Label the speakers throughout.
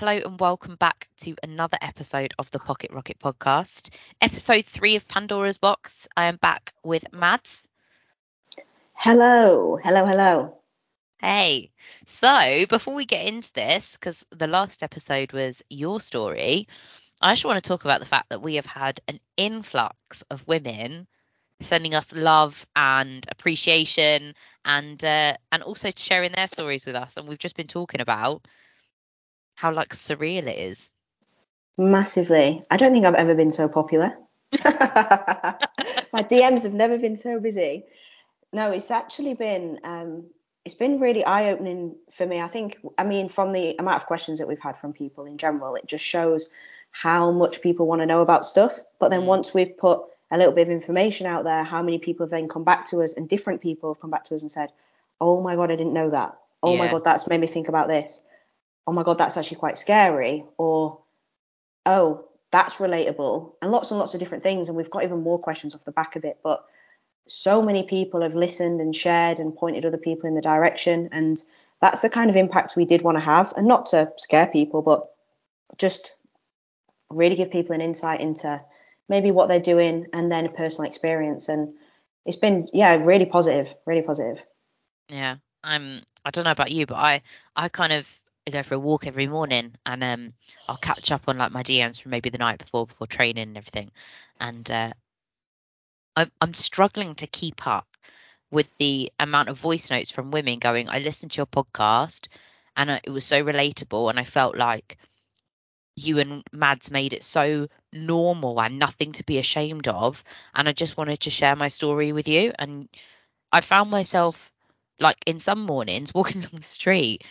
Speaker 1: Hello and welcome back to another episode of the Pocket Rocket podcast, episode three of Pandora's Box. I am back with Mads.
Speaker 2: Hello, hello, hello.
Speaker 1: Hey, so before we get into this, because the last episode was your story, I just want to talk about the fact that we have had an influx of women sending us love and appreciation and uh, and also sharing their stories with us and we've just been talking about how like surreal it is
Speaker 2: Massively. I don't think I've ever been so popular. My DMs have never been so busy. No, it's actually been um, it's been really eye opening for me. I think I mean from the amount of questions that we've had from people in general, it just shows how much people want to know about stuff. But then mm. once we've put a little bit of information out there, how many people have then come back to us and different people have come back to us and said, Oh my god, I didn't know that. Oh yeah. my god, that's made me think about this. Oh my god, that's actually quite scary. Or oh, that's relatable. And lots and lots of different things. And we've got even more questions off the back of it. But so many people have listened and shared and pointed other people in the direction. And that's the kind of impact we did want to have. And not to scare people, but just really give people an insight into maybe what they're doing and then a personal experience. And it's been, yeah, really positive, really positive.
Speaker 1: Yeah. I'm, I don't know about you, but I, I kind of go for a walk every morning and um I'll catch up on like my DMs from maybe the night before before training and everything and uh I'm I'm struggling to keep up with the amount of voice notes from women going I listened to your podcast and it was so relatable and I felt like you and Mads made it so normal and nothing to be ashamed of. And I just wanted to share my story with you. And I found myself like in some mornings walking along the street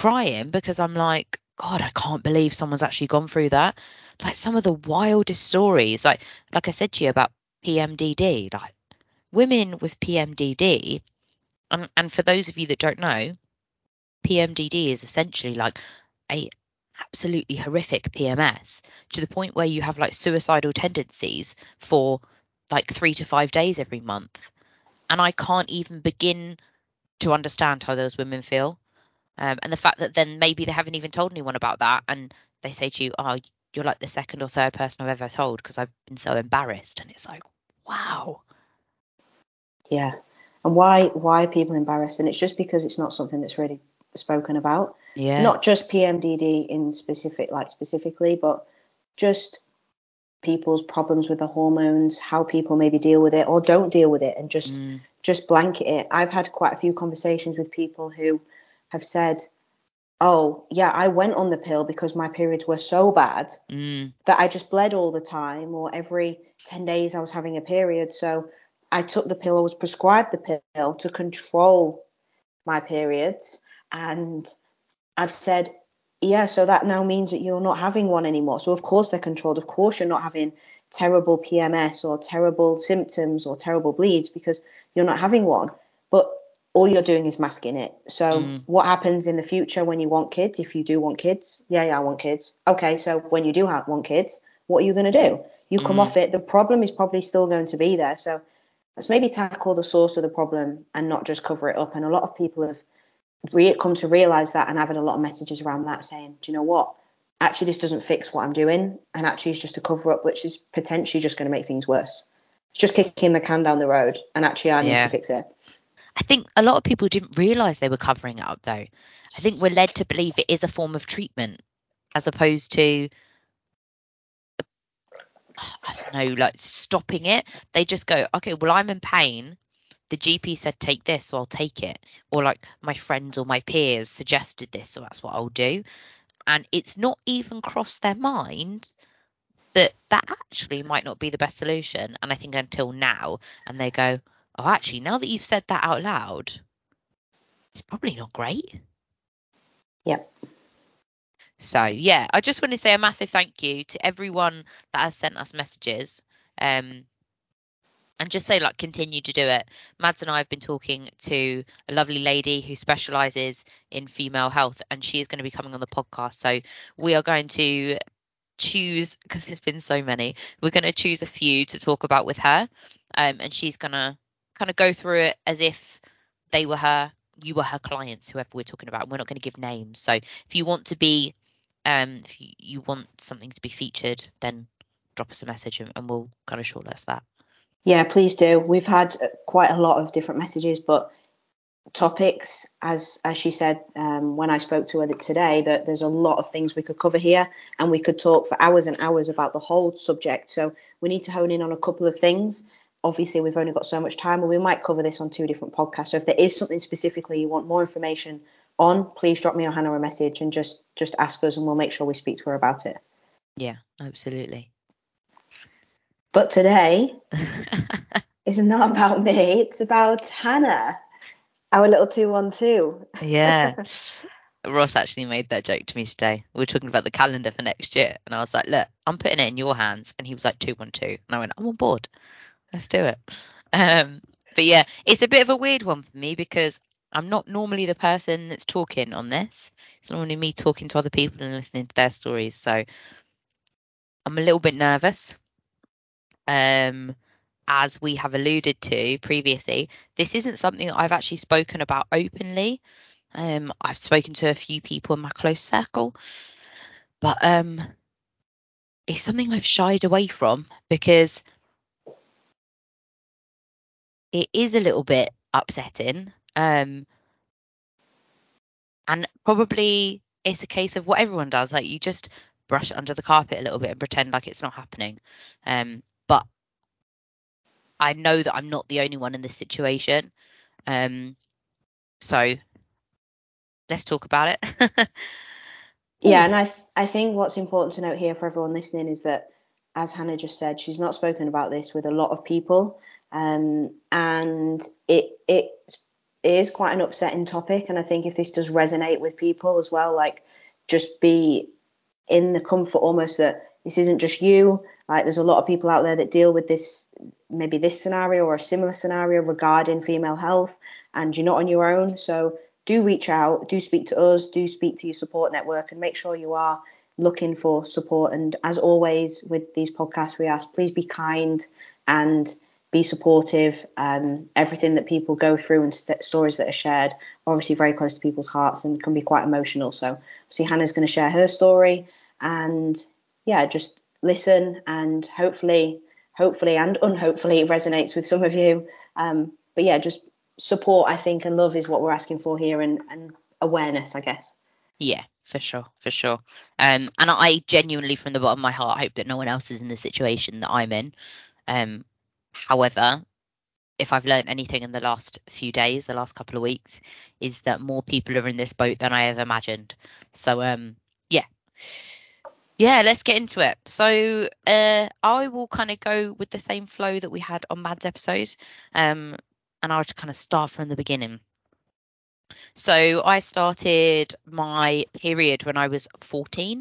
Speaker 1: crying because I'm like, God, I can't believe someone's actually gone through that. Like some of the wildest stories, like like I said to you about PMDD, like women with PMDD, and, and for those of you that don't know, PMDD is essentially like a absolutely horrific PMS to the point where you have like suicidal tendencies for like three to five days every month. And I can't even begin to understand how those women feel. Um, and the fact that then maybe they haven't even told anyone about that and they say to you, oh, you're like the second or third person I've ever told because I've been so embarrassed. And it's like, wow.
Speaker 2: Yeah. And why why are people embarrassed? And it's just because it's not something that's really spoken about.
Speaker 1: Yeah.
Speaker 2: Not just PMDD in specific, like specifically, but just people's problems with the hormones, how people maybe deal with it or don't deal with it, and just mm. just blanket it. I've had quite a few conversations with people who have said, "Oh, yeah, I went on the pill because my periods were so bad
Speaker 1: mm.
Speaker 2: that I just bled all the time, or every ten days I was having a period, so." I took the pill, I was prescribed the pill to control my periods. And I've said, yeah, so that now means that you're not having one anymore. So of course they're controlled. Of course you're not having terrible PMS or terrible symptoms or terrible bleeds because you're not having one. All you're doing is masking it. So mm. what happens in the future when you want kids? If you do want kids, yeah, yeah, I want kids. Okay, so when you do have want kids, what are you going to do? You come mm. off it. The problem is probably still going to be there. So let's maybe tackle the source of the problem and not just cover it up. And a lot of people have re- come to realize that and having a lot of messages around that saying, do you know what? Actually, this doesn't fix what I'm doing, and actually, it's just a cover up, which is potentially just going to make things worse. It's just kicking the can down the road, and actually, I need yeah. to fix it.
Speaker 1: I think a lot of people didn't realize they were covering it up, though. I think we're led to believe it is a form of treatment as opposed to I don't know, like stopping it. They just go, okay, well, I'm in pain the GP said take this, so I'll take it. Or like my friends or my peers suggested this, so that's what I'll do. And it's not even crossed their mind that that actually might not be the best solution. And I think until now, and they go, oh, actually, now that you've said that out loud, it's probably not great.
Speaker 2: Yep.
Speaker 1: So yeah, I just want to say a massive thank you to everyone that has sent us messages. Um, and just say like continue to do it. Mads and I have been talking to a lovely lady who specializes in female health and she is going to be coming on the podcast. So we are going to choose because there's been so many. We're going to choose a few to talk about with her. Um, and she's going to kind of go through it as if they were her you were her clients, whoever we're talking about. We're not going to give names. So if you want to be um, if you, you want something to be featured, then drop us a message and, and we'll kind of shortlist that.
Speaker 2: Yeah, please do. We've had quite a lot of different messages, but topics, as as she said um, when I spoke to her today, that there's a lot of things we could cover here, and we could talk for hours and hours about the whole subject. So we need to hone in on a couple of things. Obviously, we've only got so much time, and we might cover this on two different podcasts. So if there is something specifically you want more information on, please drop me or Hannah a message and just just ask us, and we'll make sure we speak to her about it.
Speaker 1: Yeah, absolutely.
Speaker 2: But today is not about me; it's about Hannah, our little two one two.
Speaker 1: yeah. Ross actually made that joke to me today. We were talking about the calendar for next year, and I was like, "Look, I'm putting it in your hands," and he was like, two one two, and I went, "I'm on board. Let's do it." Um, but yeah, it's a bit of a weird one for me because I'm not normally the person that's talking on this. It's normally me talking to other people and listening to their stories. So I'm a little bit nervous. Um, as we have alluded to previously, this isn't something that I've actually spoken about openly. Um, I've spoken to a few people in my close circle, but um, it's something I've shied away from because it is a little bit upsetting. Um, and probably it's a case of what everyone does, like you just brush it under the carpet a little bit and pretend like it's not happening. Um, but I know that I'm not the only one in this situation. Um, so let's talk about it.
Speaker 2: yeah, and I I think what's important to note here for everyone listening is that, as Hannah just said, she's not spoken about this with a lot of people, um, and it it is quite an upsetting topic. And I think if this does resonate with people as well, like just be in the comfort almost that this isn't just you. Like there's a lot of people out there that deal with this, maybe this scenario or a similar scenario regarding female health, and you're not on your own. So do reach out, do speak to us, do speak to your support network, and make sure you are looking for support. And as always with these podcasts, we ask please be kind and be supportive. Um, everything that people go through and st- stories that are shared, obviously very close to people's hearts and can be quite emotional. So, see, Hannah's going to share her story, and yeah, just listen and hopefully, hopefully and unhopefully, it resonates with some of you. Um, but yeah, just support, I think, and love is what we're asking for here, and, and awareness, I guess.
Speaker 1: Yeah, for sure, for sure. Um, and I genuinely, from the bottom of my heart, hope that no one else is in the situation that I'm in. Um, however, if I've learned anything in the last few days, the last couple of weeks, is that more people are in this boat than I ever imagined. So, um, yeah, yeah, let's get into it. So, uh, I will kind of go with the same flow that we had on Mads' episode. Um, and I'll just kind of start from the beginning. So I started my period when I was 14.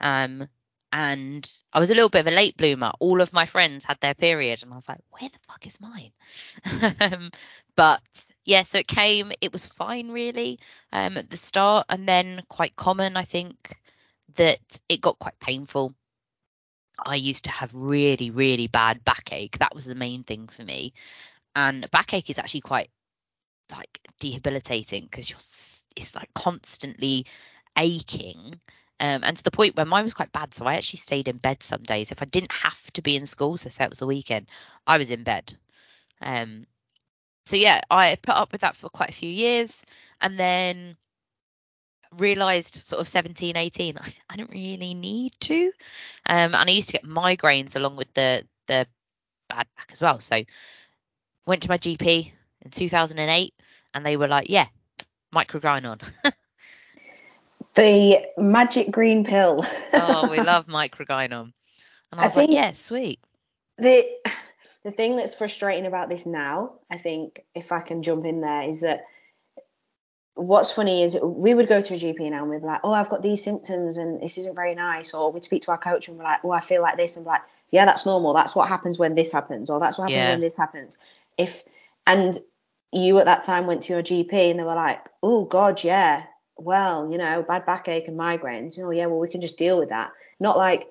Speaker 1: Um, and I was a little bit of a late bloomer. All of my friends had their period, and I was like, where the fuck is mine? um, but yeah, so it came, it was fine really um, at the start, and then quite common, I think, that it got quite painful. I used to have really, really bad backache. That was the main thing for me and backache is actually quite like debilitating because you're it's like constantly aching um, and to the point where mine was quite bad so i actually stayed in bed some days. If i didn't have to be in school so say it was the weekend i was in bed. Um, so yeah i put up with that for quite a few years and then realized sort of 17 18 I, I didn't really need to um, and i used to get migraines along with the the bad back as well. So went to my GP in 2008 and they were like, yeah, Microgynon.
Speaker 2: the magic green pill.
Speaker 1: oh, we love Microgynon. And I, I was like, yeah, sweet.
Speaker 2: The the thing that's frustrating about this now, I think, if I can jump in there, is that what's funny is we would go to a GP now and we'd be like, oh, I've got these symptoms and this isn't very nice. Or we'd speak to our coach and we're like, oh, I feel like this. And like, yeah, that's normal. That's what happens when this happens. Or that's what happens yeah. when this happens if and you at that time went to your GP and they were like, oh God, yeah, well, you know, bad backache and migraines, you know, yeah, well, we can just deal with that. Not like,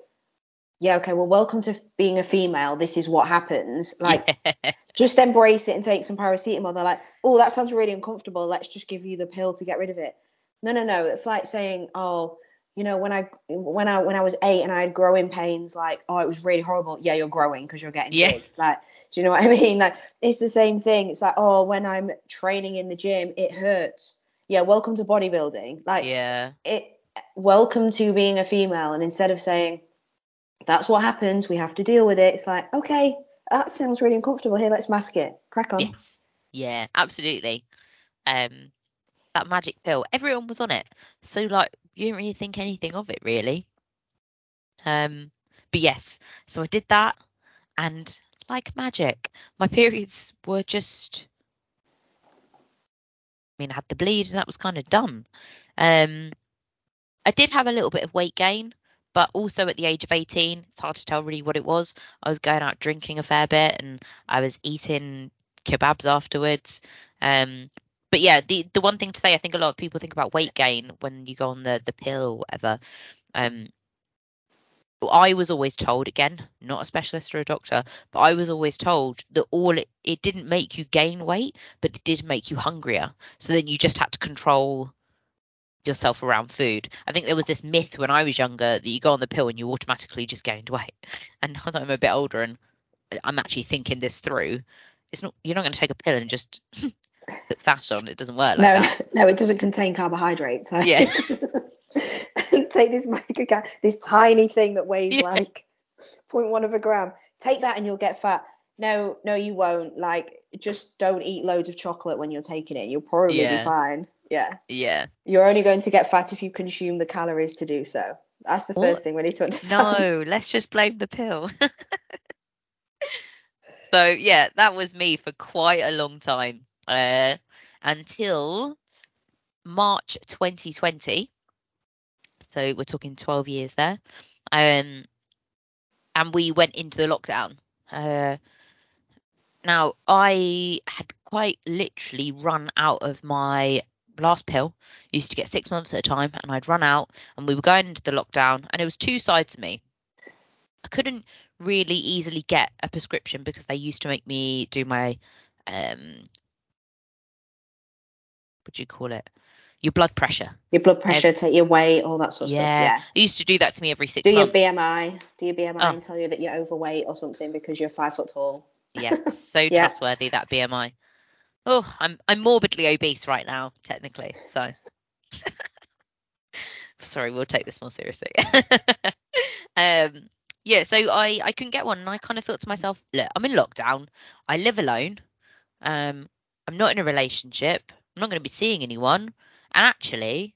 Speaker 2: yeah, okay, well, welcome to being a female. This is what happens. Like, yeah. just embrace it and take some paracetamol. They're like, oh, that sounds really uncomfortable. Let's just give you the pill to get rid of it. No, no, no. It's like saying, oh, you know, when I when I when I was eight and I had growing pains, like, oh, it was really horrible. Yeah, you're growing because you're getting
Speaker 1: Yeah.
Speaker 2: big. Like, do you know what I mean? Like, it's the same thing. It's like, oh, when I'm training in the gym, it hurts. Yeah, welcome to bodybuilding. Like,
Speaker 1: Yeah.
Speaker 2: it welcome to being a female and instead of saying that's what happens we have to deal with it it's like okay that sounds really uncomfortable here let's mask it crack on
Speaker 1: Yes. Yeah, absolutely. Um, that magic pill. Everyone was on it, so like you didn't really think anything of it really. Um, but yes, so I did that, and like magic, my periods were just. I mean, I had the bleed, and that was kind of done. Um, I did have a little bit of weight gain, but also at the age of 18, it's hard to tell really what it was. I was going out drinking a fair bit, and I was eating kebabs afterwards. Um, but yeah, the the one thing to say, I think a lot of people think about weight gain when you go on the the pill or whatever. Um, I was always told, again, not a specialist or a doctor, but I was always told that all it, it didn't make you gain weight, but it did make you hungrier. So then you just had to control yourself around food. I think there was this myth when I was younger that you go on the pill and you automatically just gained weight. And now that I'm a bit older and I'm actually thinking this through, it's not you're not going to take a pill and just put fat on. It doesn't work like
Speaker 2: no
Speaker 1: that.
Speaker 2: no it doesn't contain carbohydrates
Speaker 1: Yeah.
Speaker 2: Take this microgram this tiny thing that weighs
Speaker 1: Yeah.
Speaker 2: like 0.1 of a gram take that and you'll get fat no no you won't like just don't eat loads of chocolate when you're taking it you'll probably
Speaker 1: Yeah.
Speaker 2: be fine yeah
Speaker 1: Yeah.
Speaker 2: you're only going to get fat if you consume the calories to do so that's the
Speaker 1: What?
Speaker 2: first thing we need to understand
Speaker 1: No, let's just blame the pill. so yeah, that was me for quite a long time. Uh, until March 2020. So we're talking 12 years there. Um, and we went into the lockdown. Uh, now I had quite literally run out of my last pill. Used to get six months at a time, and I'd run out, and we were going into the lockdown, and it was two sides of me. I couldn't really easily get a prescription because they used to make me do my um what do you call it? Your blood pressure.
Speaker 2: your blood pressure, take your weight, all that sort of stuff.
Speaker 1: Yeah.
Speaker 2: stuff.
Speaker 1: They used to do that to me every six
Speaker 2: Yeah. Do your
Speaker 1: months.
Speaker 2: BMI. Do your BMI
Speaker 1: Oh.
Speaker 2: and tell you that you're overweight or something because you're five foot tall.
Speaker 1: Yeah, so
Speaker 2: Yeah.
Speaker 1: trustworthy that BMI. Oh, I'm I'm morbidly obese right now, technically. So sorry, we'll take this more seriously. um, yeah, so I I couldn't get one, and I kind of thought to myself, look, I'm in lockdown. I live alone. Um, I'm not in a relationship. I'm not going to be seeing anyone, and actually,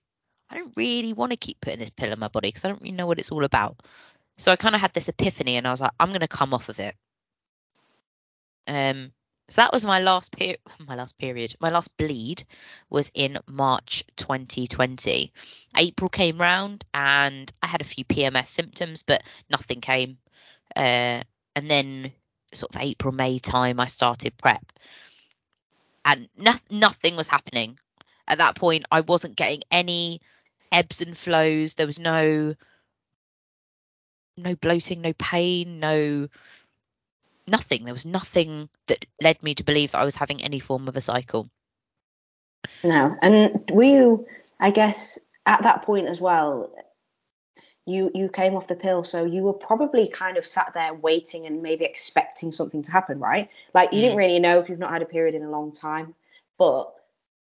Speaker 1: I don't really want to keep putting this pill in my body because I don't really know what it's all about. So I kind of had this epiphany, and I was like, I'm going to come off of it. Um, so that was my last period. My last period. My last bleed was in March 2020. April came round, and I had a few PMS symptoms, but nothing came. Uh, and then sort of April May time, I started prep, and no- nothing was happening. At that point, I wasn't getting any ebbs and flows. There was no no bloating, no pain, no nothing. There was nothing that led me to believe that I was having any form of a cycle.
Speaker 2: No. And were you, I guess, at that point as well, you you came off the pill, so you were probably kind of sat there waiting and maybe expecting something to happen, right? Like you
Speaker 1: Mm.
Speaker 2: didn't really know if you've not had a period in a long time, but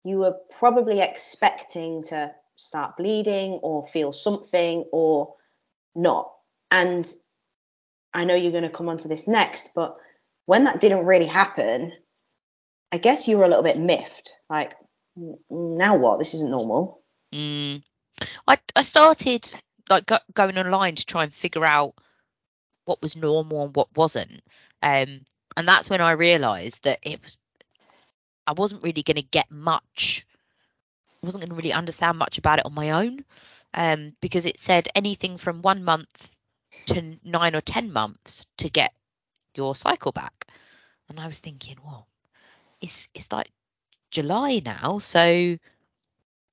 Speaker 2: you were probably expecting to start bleeding or feel something or not. And I know you're going to come onto this next, but when that didn't really happen, I guess you were a little bit miffed. Like, now what? This isn't normal.
Speaker 1: Mm. I I started like go, going online to try and figure out what was normal and what wasn't. Um, and that's when I realised that it was I wasn't really going to get much. I wasn't going to really understand much about it on my own, um, because it said anything from one month to nine or ten months to get your cycle back. And I was thinking, well, it's it's like July now, so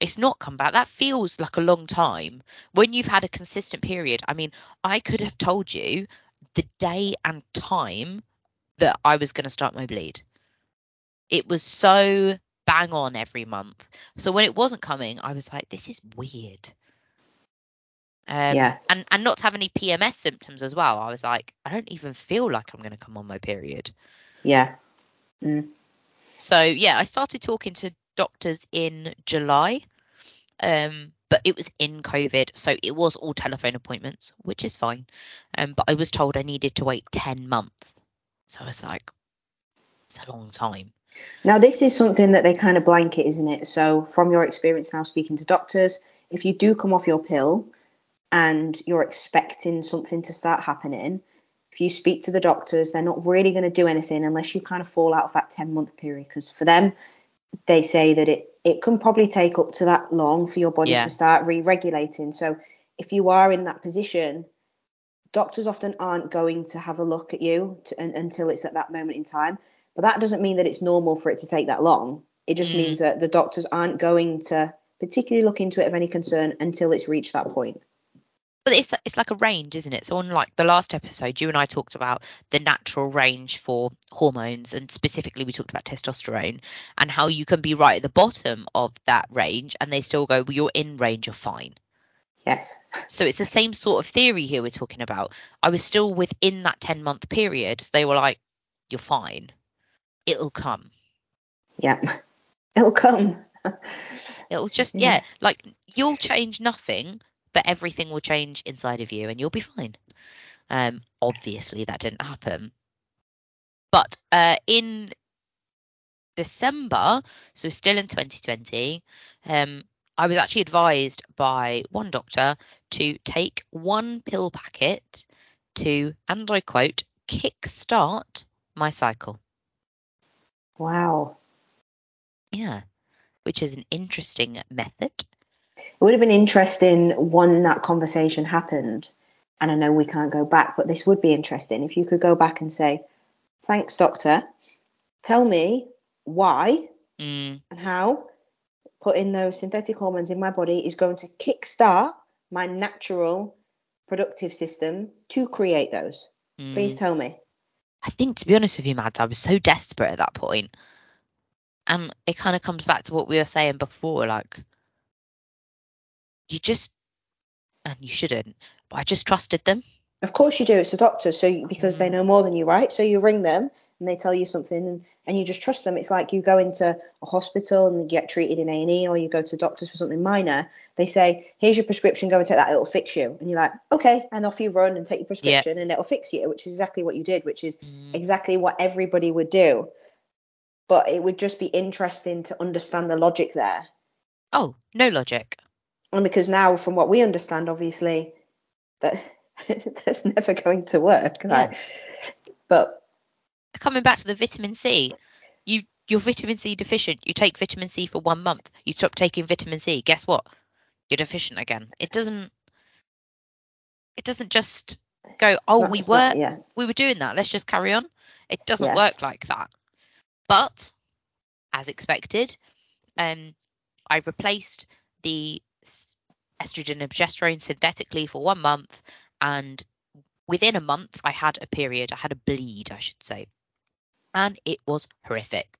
Speaker 1: it's not come back. That feels like a long time. When you've had a consistent period, I mean, I could have told you the day and time that I was going to start my bleed. It was so bang on every month. So when it wasn't coming, I was like, this is weird. Um,
Speaker 2: Yeah.
Speaker 1: And and not to have any PMS symptoms as well. I was like, I don't even feel like I'm going to come on my period.
Speaker 2: Yeah. Mm.
Speaker 1: So yeah, I started talking to doctors in July. Um, but it was in COVID, so it was all telephone appointments, which is fine. Um, but I was told I needed to wait 10 months. So I was like, it's a long time.
Speaker 2: Now, this is something that they kind of blanket, isn't it? So, from your experience now speaking to doctors, if you do come off your pill and you're expecting something to start happening, if you speak to the doctors, they're not really going to do anything unless you kind of fall out of that 10 month period. Because for them, they say that it, it can probably take up to that long for your body
Speaker 1: Yeah.
Speaker 2: to start re regulating. So, if you are in that position, doctors often aren't going to have a look at you to, un, until it's at that moment in time. But that doesn't mean that it's normal for it to take that long. It just
Speaker 1: Mm.
Speaker 2: means that the doctors aren't going to particularly look into it of any concern until it's reached that point.
Speaker 1: But it's it's like a range, isn't it? So on like the last episode, you and I talked about the natural range for hormones, and specifically we talked about testosterone and how you can be right at the bottom of that range, and they still go, well, you're in range, you're fine.
Speaker 2: Yes.
Speaker 1: So it's the same sort of theory here we're talking about. I was still within that 10 month period. They were like, you're fine. It'll come.
Speaker 2: Yeah. It'll come.
Speaker 1: It'll just,
Speaker 2: Yeah.
Speaker 1: yeah, like you'll change nothing, but everything will change inside of you and you'll be fine. Um, obviously, that didn't happen. But uh, in December, so still in 2020, um, I was actually advised by one doctor to take one pill packet to, and I quote, kickstart my cycle.
Speaker 2: Wow.
Speaker 1: Yeah, which is an interesting method.
Speaker 2: It would have been interesting when that conversation happened. And I know we can't go back, but this would be interesting if you could go back and say, Thanks, doctor. Tell me why
Speaker 1: Mm,
Speaker 2: and how putting those synthetic hormones in my body is going to kickstart my natural productive system to create those. Please
Speaker 1: mm.
Speaker 2: tell me.
Speaker 1: I think, to be honest with you, Mads, I was so desperate at that point. And it kind of comes back to what we were saying before like, you just, and you shouldn't, but I just trusted them.
Speaker 2: Of course you do. It's a doctor, so you, because they
Speaker 1: Mm.
Speaker 2: know more than you, right? So you ring them and they tell you something, and, and you just trust them. It's like you go into a hospital and you get treated in A and E, or you go to doctors for something minor. They say, "Here's your prescription. Go and take that. It'll fix you." And you're like, "Okay," and off you run and take your prescription, and it'll fix you, which is exactly what you did, which is
Speaker 1: Mm.
Speaker 2: exactly what everybody would do. But it would just be interesting to understand the logic there.
Speaker 1: Oh, no logic.
Speaker 2: And because now, from what we understand, obviously, that that's never going to work. Like, but
Speaker 1: Coming back to the vitamin C, you you're vitamin C deficient. You take vitamin C for one month. You stop taking vitamin C. Guess what? You're deficient again. It doesn't. It doesn't just go. Oh,
Speaker 2: not-
Speaker 1: we were
Speaker 2: not- yeah,
Speaker 1: we were doing that. Let's just carry on. It doesn't
Speaker 2: Yeah.
Speaker 1: work like that. But as expected, um, I replaced the estrogen and progesterone synthetically for one month, and within a month, I had a period. I had a bleed, I should say, and it was horrific.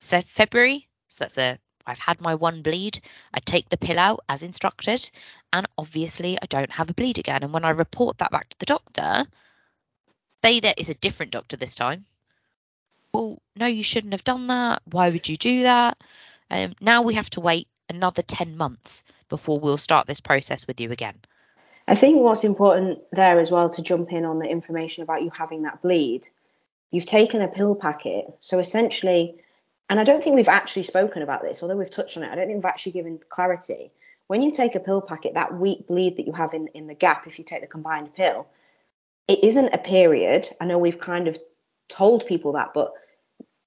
Speaker 1: So February, so that's a. I've had my one bleed. I take the pill out as instructed, and obviously I don't have a bleed again. And when I report that back to the doctor, they that is a different doctor this time. Well, no, you shouldn't have done that. Why would you do that? Um, now we have to wait another 10 months before we'll start this process with you again.
Speaker 2: I think what's important there as well to jump in on the information about you having that bleed. You've taken a pill packet, so essentially, and I don't think we've actually spoken about this, although we've touched on it. I don't think we've actually given clarity. When you take a pill packet, that weak bleed that you have in in the gap, if you take the combined pill, it isn't a period. I know we've kind of told people that, but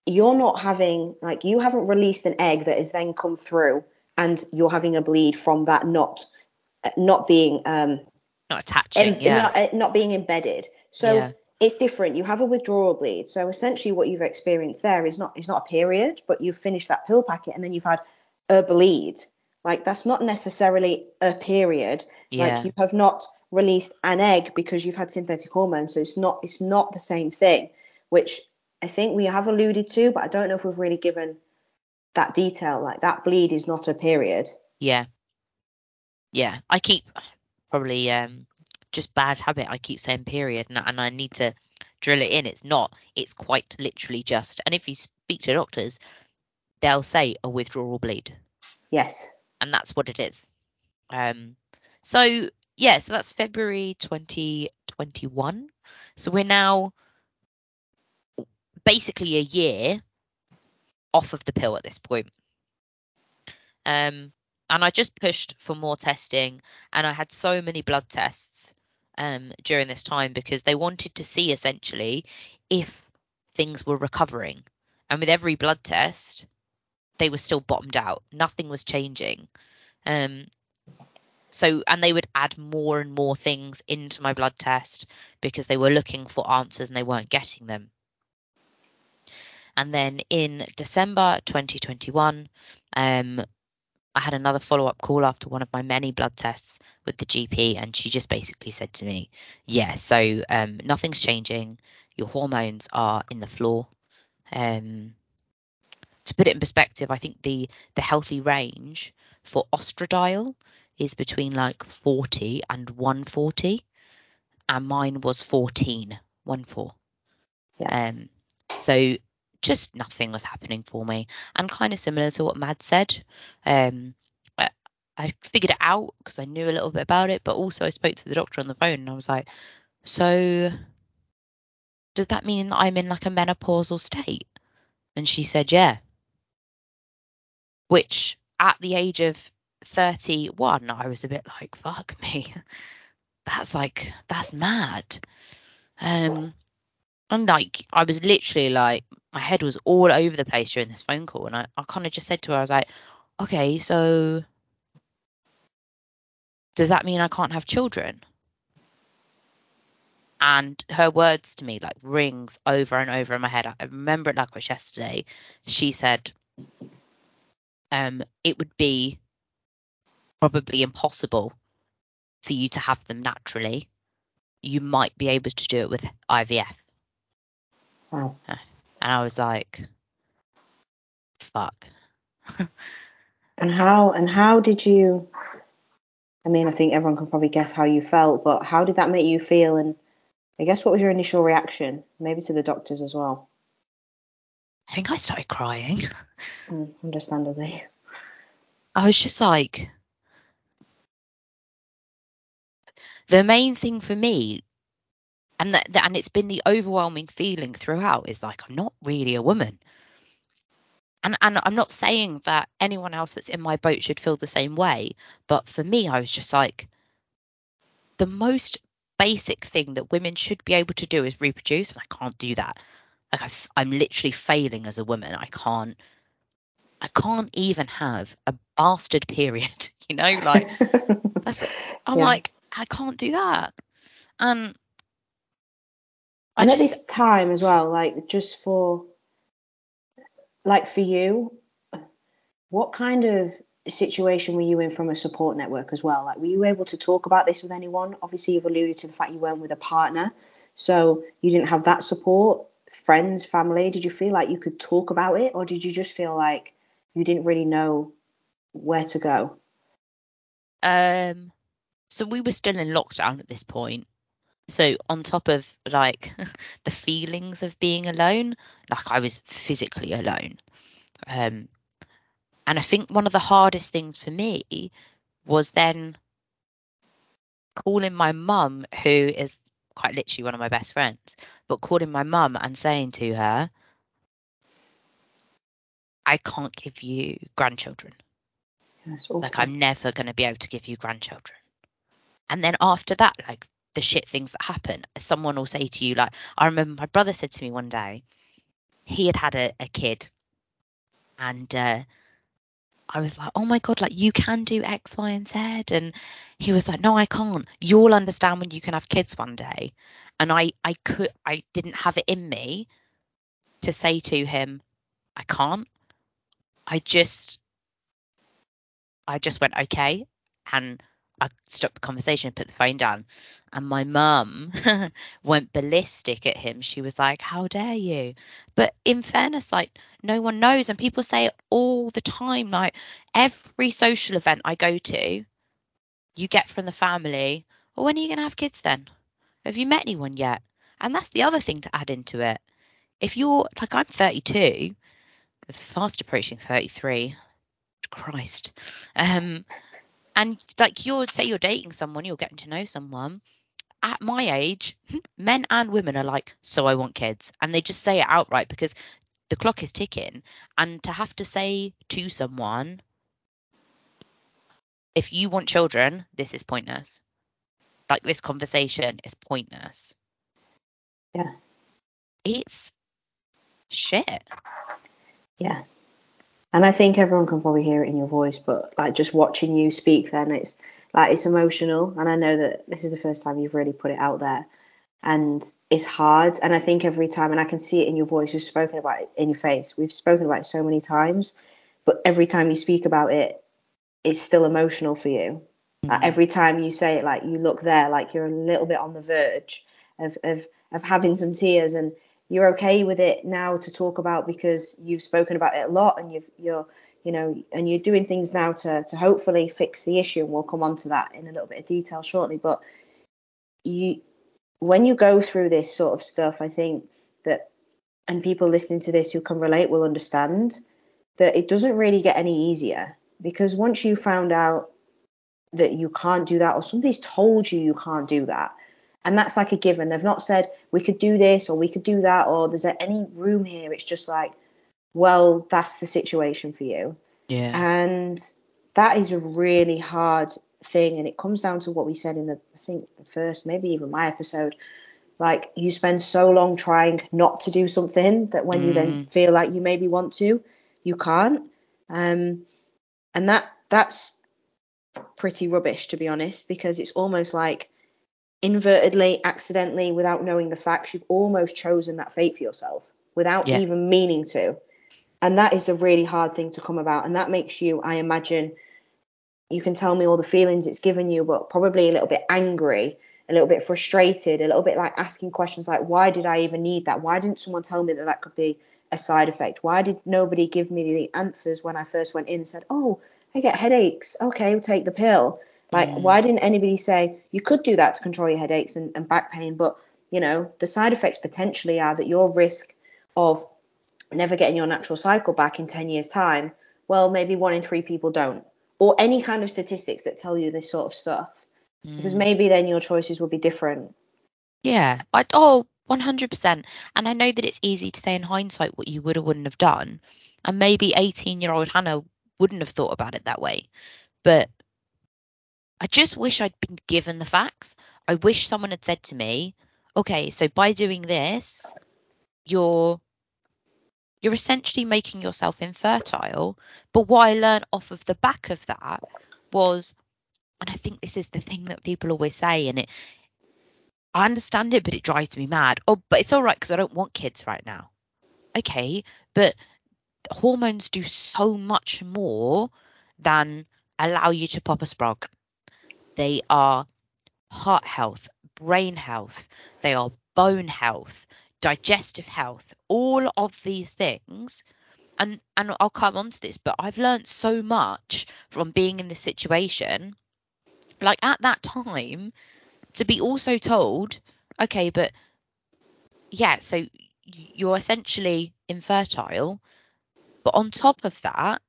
Speaker 2: you're not having like you haven't released an egg that has then come through and you're having a bleed from that not not being um
Speaker 1: Not attaching,
Speaker 2: em-
Speaker 1: yeah.
Speaker 2: not, uh, not being embedded so
Speaker 1: Yeah.
Speaker 2: It's different. You have a withdrawal bleed. So essentially what you've experienced there is not is not a period but you've finished that pill packet and then you've had a bleed. Like that's not necessarily a period.
Speaker 1: Yeah.
Speaker 2: like you have not released an egg because you've had synthetic hormones. So it's not it's not the same thing which i think we have alluded to but i don't know if we've really given that detail. Like that bleed is not a period.
Speaker 1: Yeah. Yeah. I keep probably um just bad habit. I keep saying period, and, and I need to drill it in. It's not. It's quite literally just. And if you speak to doctors, they'll say a withdrawal bleed,
Speaker 2: Yes.
Speaker 1: and that's what it is. Um. So yeah, so that's February 2021. So we're now basically a year off of the pill at this point. Um, and I just pushed for more testing, and I had so many blood tests um, during this time because they wanted to see essentially if things were recovering. And with every blood test, they were still bottomed out. Nothing was changing. Um, so, and they would add more and more things into my blood test because they were looking for answers and they weren't getting them. And then in December 2021, um, I had another follow up call after one of my many blood tests with the GP, and she just basically said to me, Yeah, so um, nothing's changing. Your hormones are in the floor. Um, to put it in perspective, I think the the healthy range for oestradiol is between like 40 and 140, and mine was 14, 1 4.
Speaker 2: Yeah.
Speaker 1: Um, so just nothing was happening for me, and kind of similar to what Mads said. Um, I, figured it out because I knew a little bit about it, but also I spoke to the doctor on the phone, and I was like, so does that mean that I'm in like a menopausal state? And she said, yeah. Which at the age of 31, I was a bit like, fuck me. That's like, that's mad. Um, and like, I was literally like, my head was all over the place during this phone call. And I, I kind of just said to her, I was like, okay, so does that mean I can't have children? And her words to me like rings over and over in my head. I remember it like it was yesterday. She said, um, it would be probably impossible for you to have them naturally. You might be able to do it with IVF.
Speaker 2: Wow.
Speaker 1: And I was like, fuck.
Speaker 2: And how and how did you? I mean, I think everyone can probably guess how you felt, but how did that make you feel? And I guess what was your initial reaction, maybe to the doctors as well?
Speaker 1: I think I started crying.
Speaker 2: Mm, understandably.
Speaker 1: I was just like, the main thing for me, and that, that- and it's been the overwhelming feeling throughout, is like I'm not really a woman. And and I'm not saying that anyone else that's in my boat should feel the same way, but for me, I was just like, the most basic thing that women should be able to do is reproduce, and I can't do that. Like I f- I'm literally failing as a woman. I can't. I can't even have a bastard period. You know, like that's I'm
Speaker 2: Yeah.
Speaker 1: like, I can't do that. And I
Speaker 2: and at this time as well, like just for like for you, what kind of situation were you in from a support network as well? Like were you able to talk about this with anyone? Obviously you've alluded to the fact you weren't with a partner. So you didn't have that support, friends, family. Did you feel like you could talk about it or did you just feel like you didn't really know where to go?
Speaker 1: um so we were still in lockdown at this point. So on top of like the feelings of being alone, like I was physically alone. Um and I think one of the hardest things for me was then calling my mum, who is quite literally one of my best friends, but calling my mum and saying to her, I can't give you grandchildren. Like I'm never going to be able to give you grandchildren. And then after that, like the shit things that happen, someone will say to you, like I remember my brother said to me one day, he had had a, a kid, and uh, I was like, oh my god, like you can do X, Y, and Z, and he was like, no, I can't. You'll understand when you can have kids one day. And I, I could, I didn't have it in me to say to him, I can't. I just, I just went okay, and I stopped the conversation, and put the phone down, and my mum went ballistic at him. She was like, "How dare you?" But in fairness, like no one knows, and people say it all the time. Like every social event I go to, you get from the family, well, when are you going to have kids then? Have you met anyone yet? And that's the other thing to add into it. If you're like, I'm 32, fast approaching 33. Christ. Um, and like you're say you're dating someone, you're getting to know someone. At my age, hmm, men and women are like, so I want kids, and they just say it outright because the clock is ticking. And to have to say to someone, if you want children, this is pointless. Like this conversation is pointless.
Speaker 2: Yeah.
Speaker 1: It's shit.
Speaker 2: Yeah. And I think everyone can probably hear it in your voice, but like just watching you speak then it's like it's emotional and I know that this is the first time you've really put it out there and it's hard and I think every time and I can see it in your voice, we've spoken about it in your face. We've spoken about it so many times, but every time you speak about it, it's still emotional for you. Mm-hmm. Like every time you say it, like you look there, like you're a little bit on the verge of of of having some tears and you're okay with it now to talk about because you've spoken about it a lot and you've you're you know and you're doing things now to to hopefully fix the issue and we'll come on to that in a little bit of detail shortly. But you when you go through this sort of stuff i think that and people listening to this who can relate will understand that it doesn't really get any easier because once you found out that you can't do that or somebody's told you you can't do that and that's like a given. They've not said we could do this or we could do that or there's any room here. It's just like, well, that's the situation for you.
Speaker 1: Yeah.
Speaker 2: And that is a really hard thing. And it comes down to what we said in the, I think, the first, maybe even my episode. Like you spend so long trying not to do something that when mm. you then mm. feel like you maybe want to, you can't. Um, and that that's pretty rubbish to be honest, because it's almost like invertedly, accidentally, without knowing the facts, you've almost chosen that fate for yourself without yeah. even meaning to. And that is a really hard thing to come about. And that makes you, I imagine, you can tell me all the feelings it's given you, but probably a little bit angry, a little bit frustrated, a little bit like asking questions like, why did I even need that? Why didn't someone tell me that that could be a side effect? Why did nobody give me the answers when I first went in and said, oh, I get headaches. Okay, we'll take the pill. Like, mm. why didn't anybody say you could do that to control your headaches and, and back pain? But, you know, the side effects potentially are that your risk of never getting your natural cycle back in 10 years' time, well, maybe one in three people don't. Or any kind of statistics that tell you this sort of stuff. Mm. Because maybe then your choices will be different.
Speaker 1: Yeah. I, oh, 100%. And I know that it's easy to say in hindsight what you would or wouldn't have done. And maybe 18 year old Hannah wouldn't have thought about it that way. But I just wish I'd been given the facts. I wish someone had said to me, okay, so by doing this, you're you're essentially making yourself infertile. But what I learned off of the back of that was, and I think this is the thing that people always say, and it I understand it, but it drives me mad. Oh, but it's all right because I don't want kids right now. Okay, but hormones do so much more than allow you to pop a sprog. They are heart health, brain health, they are bone health, digestive health, all of these things. And and I'll come on to this, but I've learned so much from being in this situation. Like at that time, to be also told, okay, but yeah, so you're essentially infertile. But on top of that,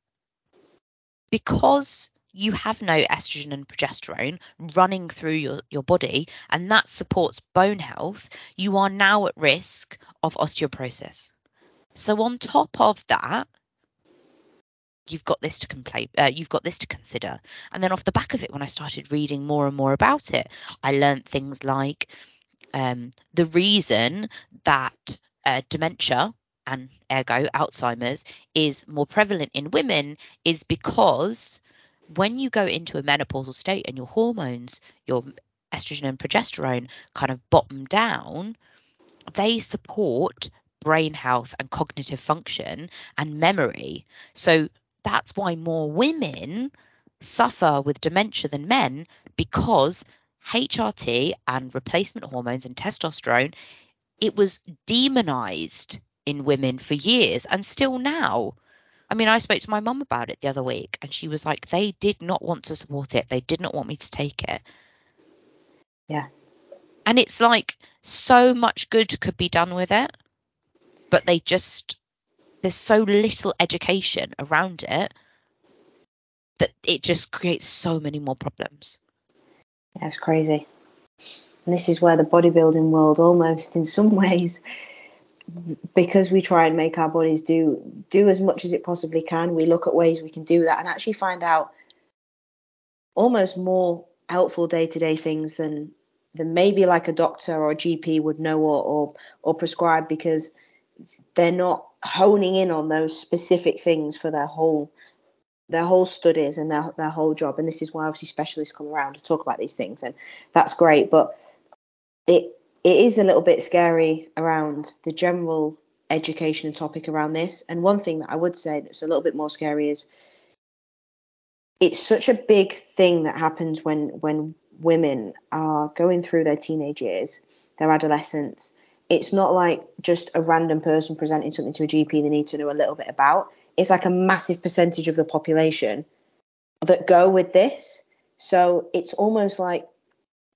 Speaker 1: because you have no estrogen and progesterone running through your, your body, and that supports bone health, you are now at risk of osteoporosis. So, on top of that, you've got this to complain uh, you've got this to consider and then off the back of it when i started reading more and more about it i learned things like um, the reason that uh, dementia and ergo alzheimer's is more prevalent in women is because when you go into a menopausal state and your hormones, your estrogen and progesterone kind of bottom down, they support brain health and cognitive function and memory. So that's why more women suffer with dementia than men because HRT and replacement hormones and testosterone, it was demonized in women for years and still now. I mean, I spoke to my mum about it the other week, and she was like, they did not want to support it. They did not want me to take it.
Speaker 2: Yeah.
Speaker 1: And it's like so much good could be done with it, but they just, there's so little education around it that it just creates so many more problems.
Speaker 2: Yeah, it's crazy. And this is where the bodybuilding world almost in some ways because we try and make our bodies do do as much as it possibly can, we look at ways we can do that and actually find out almost more helpful day-to-day things than than maybe like a doctor or a GP would know or or, or prescribe because they're not honing in on those specific things for their whole their whole studies and their their whole job. And this is why obviously specialists come around to talk about these things, and that's great. But it it is a little bit scary around the general education topic around this. And one thing that I would say that's a little bit more scary is it's such a big thing that happens when when women are going through their teenage years, their adolescence. It's not like just a random person presenting something to a GP they need to know a little bit about. It's like a massive percentage of the population that go with this. So it's almost like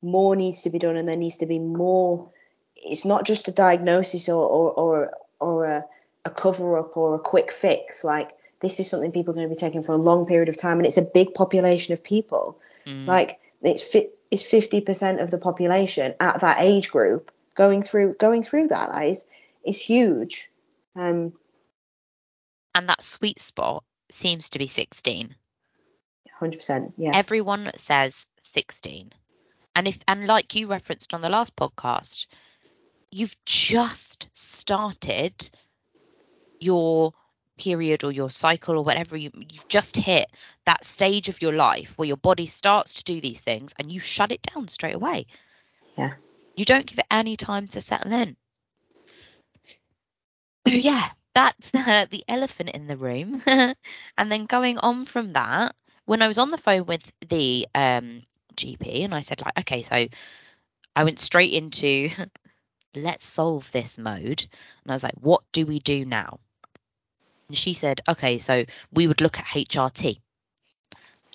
Speaker 2: more needs to be done and there needs to be more. It's not just a diagnosis or or or, or a, a cover up or a quick fix. Like this is something people are going to be taking for a long period of time and it's a big population of people. Mm. like it's fit it's 50% of the population at that age group going through going through that is is huge. Um
Speaker 1: and that sweet spot seems to be 16
Speaker 2: 100% yeah.
Speaker 1: Everyone says 16 and if and like you referenced on the last podcast, you've just started your period or your cycle or whatever you you've just hit that stage of your life where your body starts to do these things and you shut it down straight away.
Speaker 2: Yeah.
Speaker 1: You don't give it any time to settle in. So yeah, that's uh, the elephant in the room. and then going on from that, when I was on the phone with the um, GP and I said like, okay, so I went straight into let's solve this mode. And I was like, what do we do now? And she said, okay, so we would look at HRT.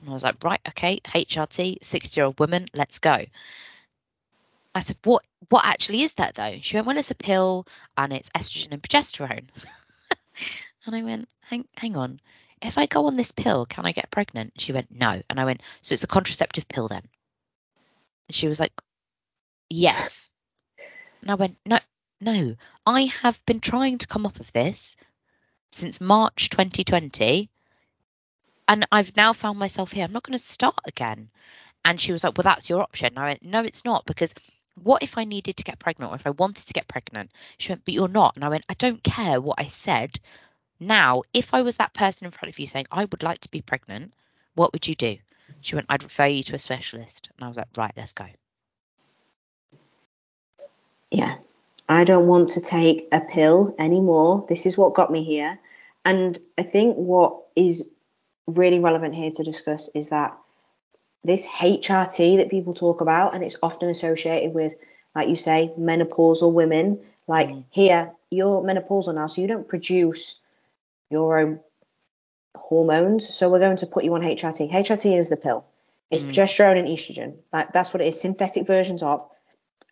Speaker 1: And I was like, right, okay, HRT, 60 year old woman, let's go. I said, what what actually is that though? She went, well, it's a pill and it's estrogen and progesterone. and I went, hang, hang on, if I go on this pill, can I get pregnant? She went, no. And I went, so it's a contraceptive pill then? And she was like, yes. And I went, no, no. I have been trying to come off of this since March 2020. And I've now found myself here. I'm not going to start again. And she was like, well, that's your option. And I went, no, it's not because what if I needed to get pregnant or if I wanted to get pregnant? She went, but you're not. And I went, I don't care what I said. Now, if I was that person in front of you saying, I would like to be pregnant, what would you do? She went, I'd refer you to a specialist. And I was like, right, let's go.
Speaker 2: Yeah. I don't want to take a pill anymore. This is what got me here. And I think what is really relevant here to discuss is that this HRT that people talk about, and it's often associated with, like you say, menopausal women. Like mm. here, you're menopausal now, so you don't produce your own hormones. So we're going to put you on HRT. HRT is the pill. It's mm. progesterone and estrogen. Like that's what it is. Synthetic versions of,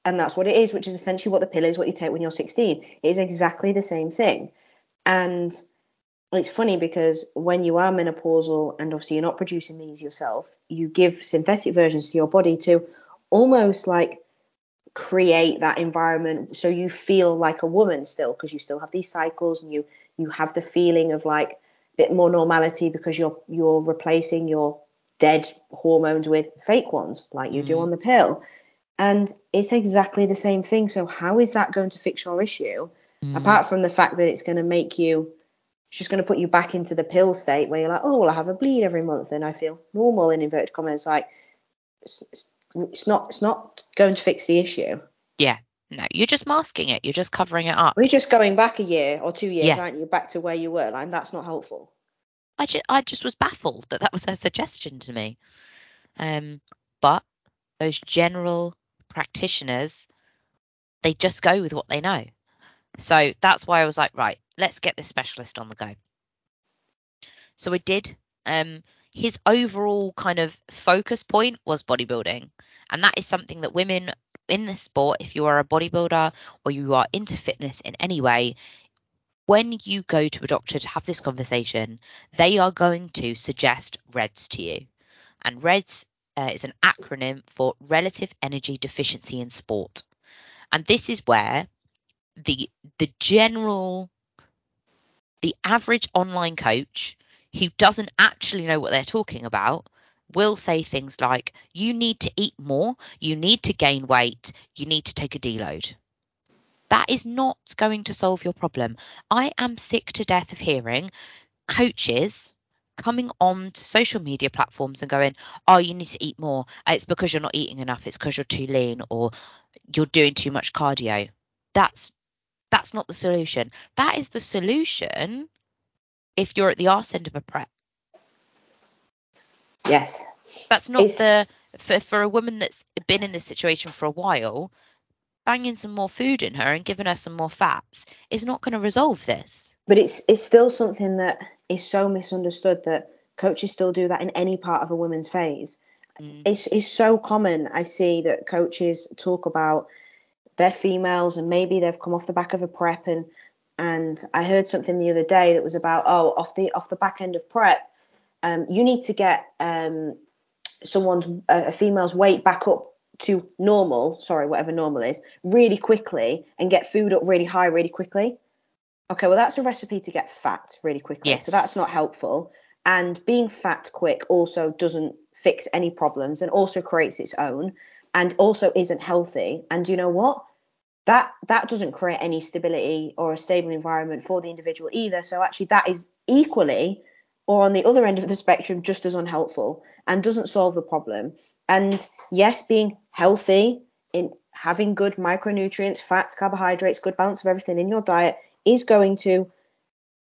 Speaker 2: and that's what it is, which is essentially what the pill is. What you take when you're 16. It is exactly the same thing. And it's funny because when you are menopausal and obviously you're not producing these yourself, you give synthetic versions to your body to almost like create that environment so you feel like a woman still because you still have these cycles and you you have the feeling of like bit more normality because you're you're replacing your dead hormones with fake ones like you mm. do on the pill. And it's exactly the same thing. So how is that going to fix your issue? Mm. apart from the fact that it's going to make you it's just going to put you back into the pill state where you're like oh well i have a bleed every month and i feel normal in inverted commas. Like it's, it's not it's not going to fix the issue.
Speaker 1: Yeah no, you're just masking it. You're just covering it up.
Speaker 2: We're just going back a year or two years, yeah. aren't you? Back to where you were. Like that's not helpful.
Speaker 1: I just, I just was baffled that that was her suggestion to me. Um, but those general practitioners, they just go with what they know. So that's why I was like, right, let's get this specialist on the go. So I did. Um, his overall kind of focus point was bodybuilding. And that is something that women in this sport, if you are a bodybuilder or you are into fitness in any way, when you go to a doctor to have this conversation, they are going to suggest REDS to you. And REDS uh, is an acronym for Relative Energy Deficiency in Sport. And this is where the the general the average online coach who doesn't actually know what they're talking about will say things like you need to eat more, you need to gain weight, you need to take a deload. That is not going to solve your problem. I am sick to death of hearing coaches coming on to social media platforms and going, oh, you need to eat more. It's because you're not eating enough. It's because you're too lean or you're doing too much cardio. That's that's not the solution. That is the solution if you're at the arse end of a prep.
Speaker 2: Yes.
Speaker 1: That's not it's... the for for a woman that's been in this situation for a while banging some more food in her and giving her some more fats is not going to resolve this.
Speaker 2: But it's it's still something that is so misunderstood that coaches still do that in any part of a woman's phase. Mm. It's it's so common. I see that coaches talk about they're females and maybe they've come off the back of a prep and and I heard something the other day that was about oh off the off the back end of prep um, you need to get um, someone's a female's weight back up to normal, sorry, whatever normal is, really quickly and get food up really high really quickly. Okay, well that's a recipe to get fat really quickly. Yes. So that's not helpful. And being fat quick also doesn't fix any problems and also creates its own and also isn't healthy. And you know what? That that doesn't create any stability or a stable environment for the individual either. So actually that is equally or on the other end of the spectrum just as unhelpful and doesn't solve the problem. And yes, being healthy in having good micronutrients, fats, carbohydrates, good balance of everything in your diet is going to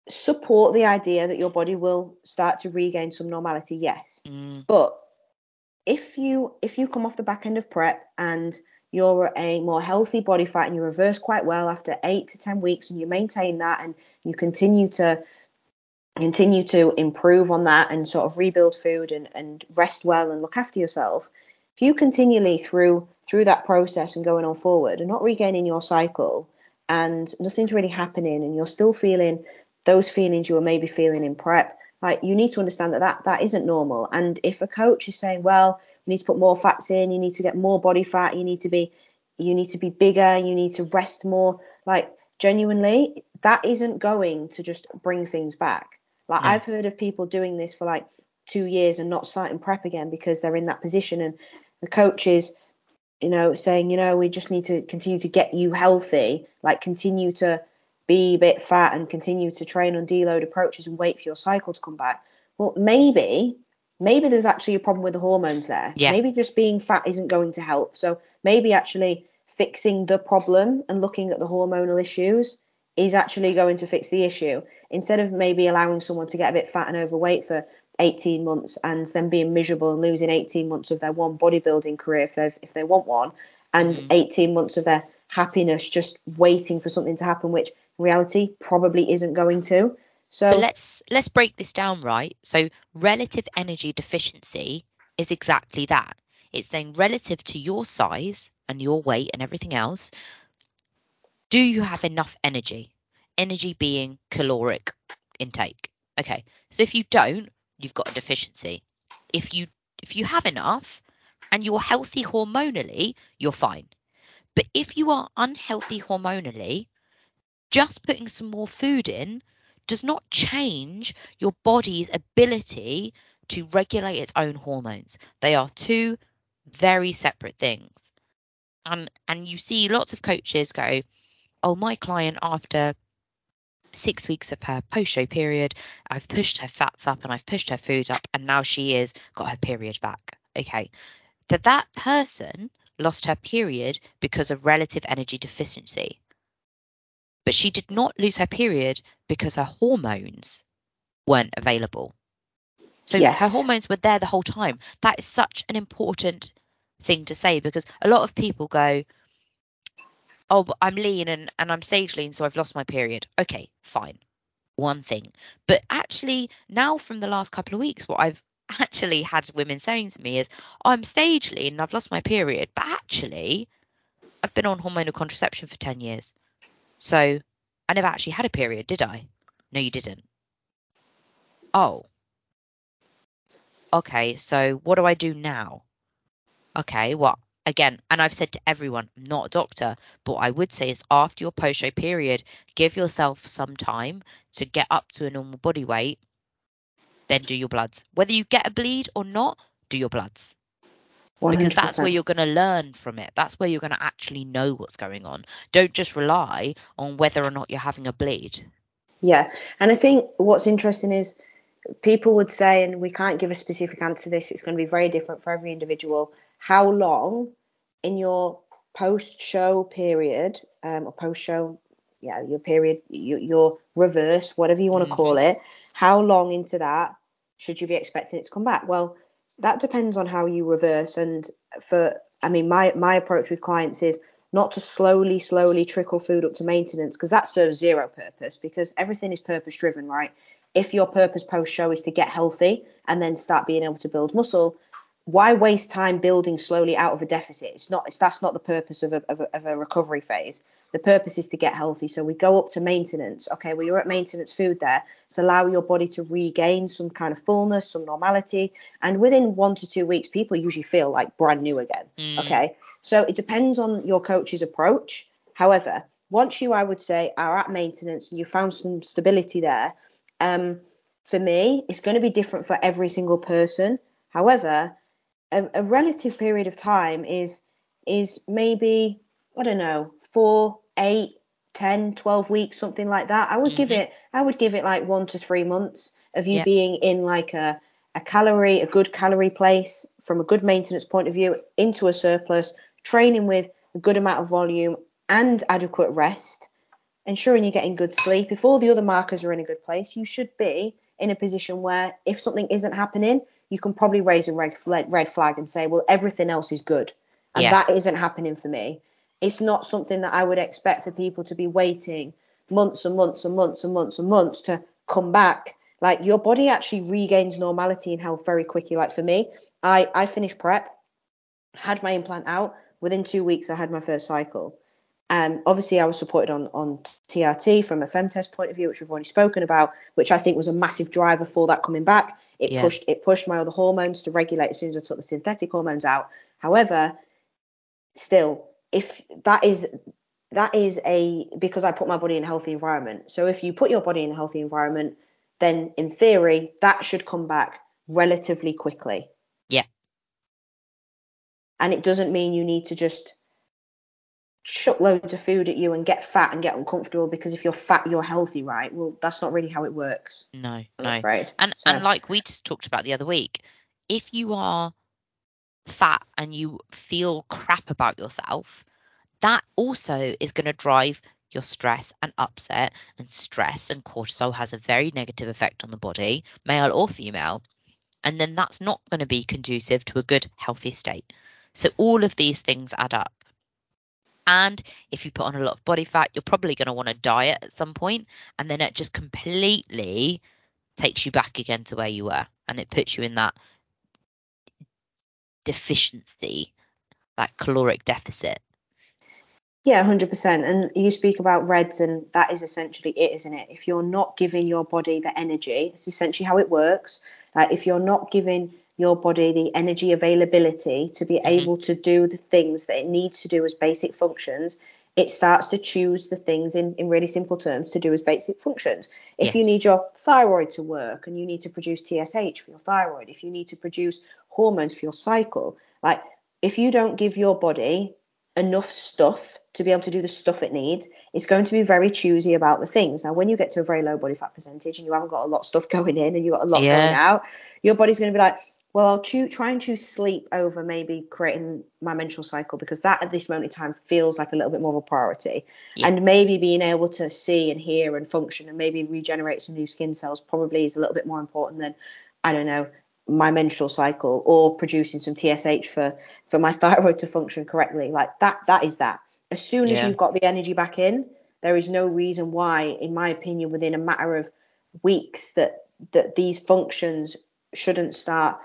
Speaker 2: support the idea that your body will start to regain some normality. Yes. Mm. But if you if you come off the back end of prep and you're a more healthy body fat and you reverse quite well after 8 to 10 weeks and you maintain that and you continue to continue to improve on that and sort of rebuild food and, and rest well and look after yourself, if you continually through through that process and going on forward and not regaining your cycle and nothing's really happening and you're still feeling those feelings you were maybe feeling in prep, like you need to understand that that, that isn't normal. And if a coach is saying, well, you need to put more fats in, you need to get more body fat, you need to be you need to be bigger, you need to rest more, like genuinely, that isn't going to just bring things back like yeah. I've heard of people doing this for like two years and not starting prep again because they're in that position and the coaches, you know, saying, you know, we just need to continue to get you healthy, like continue to be a bit fat and continue to train on deload approaches and wait for your cycle to come back. Well, maybe, maybe there's actually a problem with the hormones there. Yeah. Maybe just being fat isn't going to help. So maybe actually fixing the problem and looking at the hormonal issues is actually going to fix the issue. Instead of maybe allowing someone to get a bit fat and overweight for 18 months and then being miserable and losing 18 months of their one bodybuilding career if they if they want one and mm. 18 months of their happiness just waiting for something to happen which in reality probably isn't going to. So
Speaker 1: but let's let's break this down right? So relative energy deficiency is exactly that. It's saying relative to your size and your weight and everything else do you have enough energy energy being caloric intake. Okay, so if you don't, you've got a deficiency. If you if you have enough and you're healthy hormonally, you're fine. But if you are unhealthy hormonally, just putting some more food in does not change your body's ability to regulate its own hormones. They are two very separate things. And and you see lots of coaches go, "Oh, my client after six weeks of her post show period. I've pushed her fats up and I've pushed her food up, and now she is got her period back. Okay. That that person lost her period because of relative energy deficiency. But she did not lose her period because her hormones weren't available. So yes. her hormones were there the whole time. That is such an important thing to say because a lot of people go, oh, I'm lean and, and I'm stage lean, so I've lost my period. Okay, fine. one thing. But actually, now from the last couple of weeks, what I've actually had women saying to me is, I'm stage lean and I've lost my period, but actually, I've been on hormonal contraception for 10 years. So I never actually had a period, did I? No, you didn't. Oh. Okay, so what do I do now? Okay, well, again, and I've said to everyone, I'm not a doctor, but I would say is after your post show period, give yourself some time to get up to a normal body weight, then do your bloods. Whether you get a bleed or not, do your bloods.
Speaker 2: 100%.
Speaker 1: Because that's where you're going to learn from it. That's where you're going to actually know what's going on. Don't just rely on whether or not you're having a bleed.
Speaker 2: Yeah, and I think what's interesting is people would say, and we can't give a specific answer to this, it's going to be very different for every individual. How long in your post show period, um, or post show, yeah, your period, your, your reverse, whatever you want to call it, how long into that should you be expecting it to come back? Well, that depends on how you reverse. And for, I mean, my, my approach with clients is not to slowly, slowly trickle food up to maintenance because that serves zero purpose because everything is purpose driven, right? If your purpose post show is to get healthy and then start being able to build muscle, why waste time building slowly out of a deficit? It's not. It's, that's not the purpose of a, of a, of a recovery phase. The purpose is to get healthy. So we go up to maintenance. Okay, well you're at maintenance food there. So allow your body to regain some kind of fullness, some normality, and within one to two weeks, people usually feel like brand new again.
Speaker 1: Mm.
Speaker 2: Okay, so it depends on your coach's approach. However, once you, I would say, are at maintenance and you found some stability there, um, for me, it's going to be different for every single person. However, a, a relative period of time is is maybe I don't know four, eight, 10, 12 weeks, something like that. I would give
Speaker 1: Mhm.
Speaker 2: it I would give it like one to three months of you
Speaker 1: Yeah.
Speaker 2: being in like a a calorie, a good calorie place from a good maintenance point of view into a surplus, training with a good amount of volume and adequate rest, ensuring you're getting good sleep. If all the other markers are in a good place, you should be in a position where if something isn't happening, you can probably raise a red, flag- red flag and say, well, everything else is good. And
Speaker 1: Yeah.
Speaker 2: that isn't happening for me. It's not something that I would expect for people to be waiting months and months and months and months and months to come back. Like your body actually regains normality and health very quickly. Like for me, I, I finished prep, had my implant out. Within two weeks, I had my first cycle. Um, obviously, I was supported on, on TRT from a femtest point of view, which we've already spoken about, which I think was a massive driver for that coming back. It
Speaker 1: Yeah.
Speaker 2: pushed it pushed my other hormones to regulate as soon as I took the synthetic hormones out. However, still, if that is that is a because I put my body in a healthy environment. So if you put your body in a healthy environment, then in theory that should come back relatively quickly.
Speaker 1: Yeah.
Speaker 2: And it doesn't mean you need to just chuck loads of food at you and get fat and get uncomfortable because if you're fat you're healthy, right? Well, that's not really how it works.
Speaker 1: No,
Speaker 2: I'm
Speaker 1: no.
Speaker 2: afraid.
Speaker 1: And
Speaker 2: So-
Speaker 1: and like we just talked about the other week, if you are fat and you feel crap about yourself, that also is going to drive your stress and upset and stress and cortisol has a very negative effect on the body, male or female. And then that's not going to be conducive to a good healthy state. So all of these things add up. And if you put on a lot of body fat, you're probably going to want to diet at some point, and then it just completely takes you back again to where you were and it puts you in that deficiency that caloric deficit
Speaker 2: Yeah, hundred percent. And you speak about reds, and that is essentially it, isn't it? If you're not giving your body the energy, it's essentially how it works. Like if you're not giving your body the energy availability to be mm-hmm. able to do the things that it needs to do as basic functions, it starts to choose the things in, in really simple terms to do as basic functions. If you need your thyroid to work and you need to produce TSH for your thyroid, if you need to produce hormones for your cycle, like if you don't give your body enough stuff to be able to do the stuff it needs, it's going to be very choosy about the things. Now, when you get to a very low body fat percentage and you haven't got a lot of stuff going in and you've got a lot
Speaker 1: Yeah.
Speaker 2: going out, your body's going to be like, well, I'll choo- try and choose sleep over maybe creating my menstrual cycle because that at this moment in time feels like a little bit more of a priority.
Speaker 1: Yeah.
Speaker 2: And maybe being able to see and hear and function and maybe regenerate some new skin cells probably is a little bit more important than, I don't know, my menstrual cycle or producing some TSH for for my thyroid to function correctly. Like that that is that. As soon as
Speaker 1: Yeah.
Speaker 2: you've got the energy back in, there is no reason why, in my opinion, within a matter of weeks that that these functions shouldn't start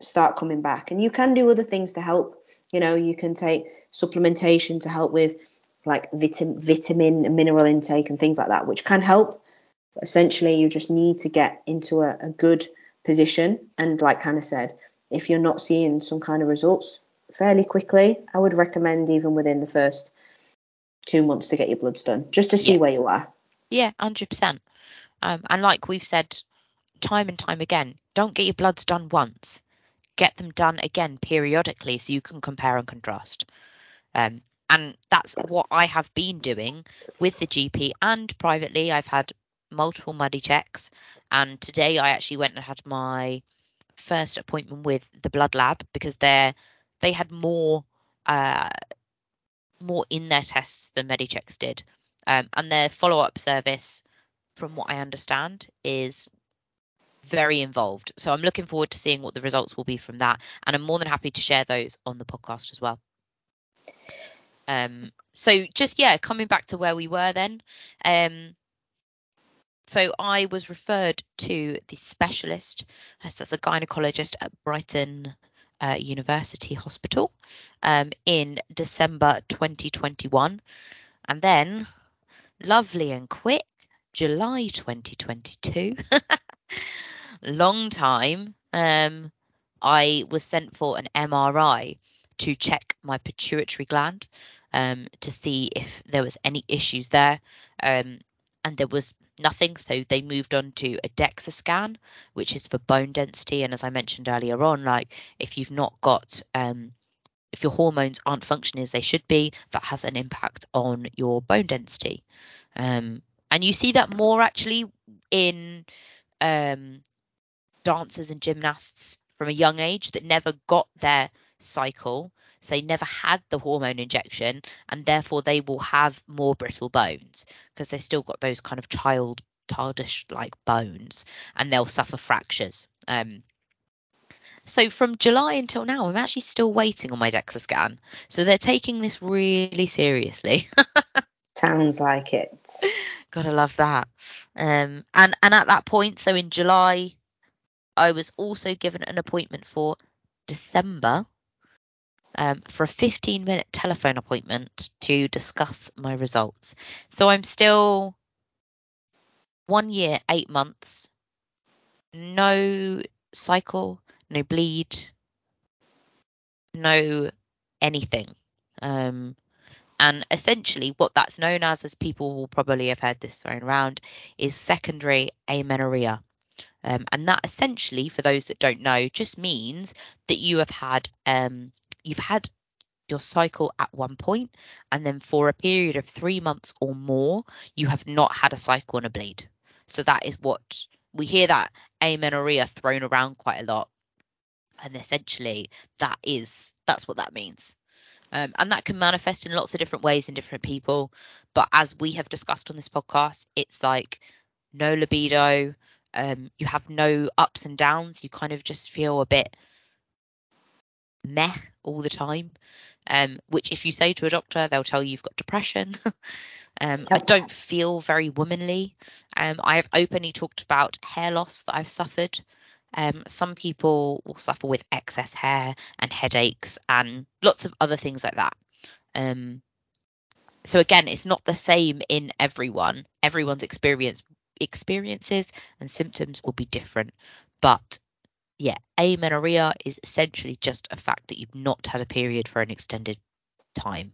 Speaker 2: start coming back. And you can do other things to help. You know, you can take supplementation to help with like vitamin, vitamin and mineral intake and things like that, which can help. But essentially, you just need to get into a, a good position. And like Hannah said, if you're not seeing some kind of results fairly quickly, I would recommend even within the first two months to get your bloods done, just to see
Speaker 1: Yeah.
Speaker 2: where you are.
Speaker 1: Yeah, hundred percent. Um, and like we've said time and time again, don't get your bloods done once. Get them done again periodically so you can compare and contrast. Um, and that's what I have been doing with the GP and privately. I've had multiple Medichecks, and today I actually went and had my first appointment with the blood lab because they're they had more uh, more in their tests than Medichecks did, um, and their follow up service, from what I understand, is very involved. So I'm looking forward to seeing what the results will be from that, and I'm more than happy to share those on the podcast as well. Um, so just yeah, coming back to where we were then. Um, so I was referred to the specialist, as that's a gynecologist at Brighton uh, University Hospital, um, in December 2021, and then lovely and quick, July 2022. Long time. Um, I was sent for an MRI to check my pituitary gland um, to see if there was any issues there. Um, and there was nothing, so they moved on to a DEXA scan, which is for bone density. And as I mentioned earlier on, like if you've not got um, if your hormones aren't functioning as they should be, that has an impact on your bone density. Um, and you see that more actually in um, dancers and gymnasts from a young age that never got their cycle. So they never had the hormone injection, and therefore they will have more brittle bones because they've still got those kind of child childish like bones, and they'll suffer fractures. Um, so from July until now, I'm actually still waiting on my DEXA scan. So they're taking this really seriously.
Speaker 2: Sounds like it.
Speaker 1: Gotta love that. Um, and and at that point, so in July, I was also given an appointment for December um, for a 15 minute telephone appointment to discuss my results. So I'm still one year, eight months, no cycle, no bleed, no anything. Um, and essentially, what that's known as, as people will probably have heard this thrown around, is secondary amenorrhea. Um, and that essentially, for those that don't know, just means that you have had um, you've had your cycle at one point, and then for a period of three months or more, you have not had a cycle and a bleed. So that is what we hear that amenorrhea thrown around quite a lot, and essentially that is that's what that means. Um, and that can manifest in lots of different ways in different people. But as we have discussed on this podcast, it's like no libido, um, you have no ups and downs. You kind of just feel a bit meh all the time. Um, which, if you say to a doctor, they'll tell you you've got depression. um, I don't feel very womanly. Um, I have openly talked about hair loss that I've suffered. Um, some people will suffer with excess hair and headaches and lots of other things like that. Um, so again, it's not the same in everyone. Everyone's experience experiences and symptoms will be different. But yeah, amenorrhea is essentially just a fact that you've not had a period for an extended time.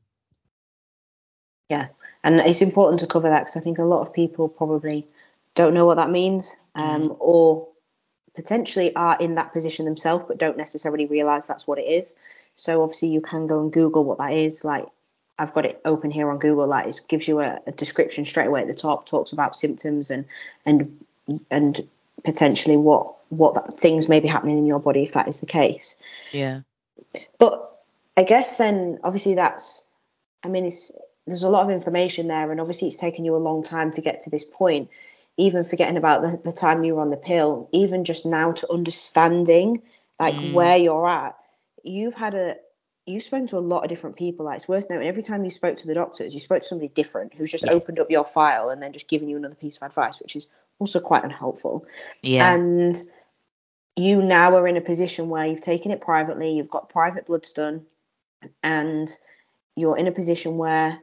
Speaker 2: Yeah, and it's important to cover that because I think a lot of people probably don't know what that means, um, or potentially are in that position themselves but don't necessarily realize that's what it is. So obviously you can go and Google what that is. Like I've got it open here on Google. Like it gives you a, a description straight away at the top, talks about symptoms and and and potentially what what that, things may be happening in your body if that is the case.
Speaker 1: Yeah.
Speaker 2: But I guess then obviously that's I mean it's there's a lot of information there and obviously it's taken you a long time to get to this point. Even forgetting about the, the time you were on the pill, even just now to understanding like
Speaker 1: Mm.
Speaker 2: where you're at, you've had a you've spoken to a lot of different people. Like it's worth noting every time you spoke to the doctors, you spoke to somebody different who's just
Speaker 1: Yeah.
Speaker 2: opened up your file and then just given you another piece of advice, which is also quite unhelpful.
Speaker 1: Yeah.
Speaker 2: And you now are in a position where you've taken it privately, you've got private bloods done, and you're in a position where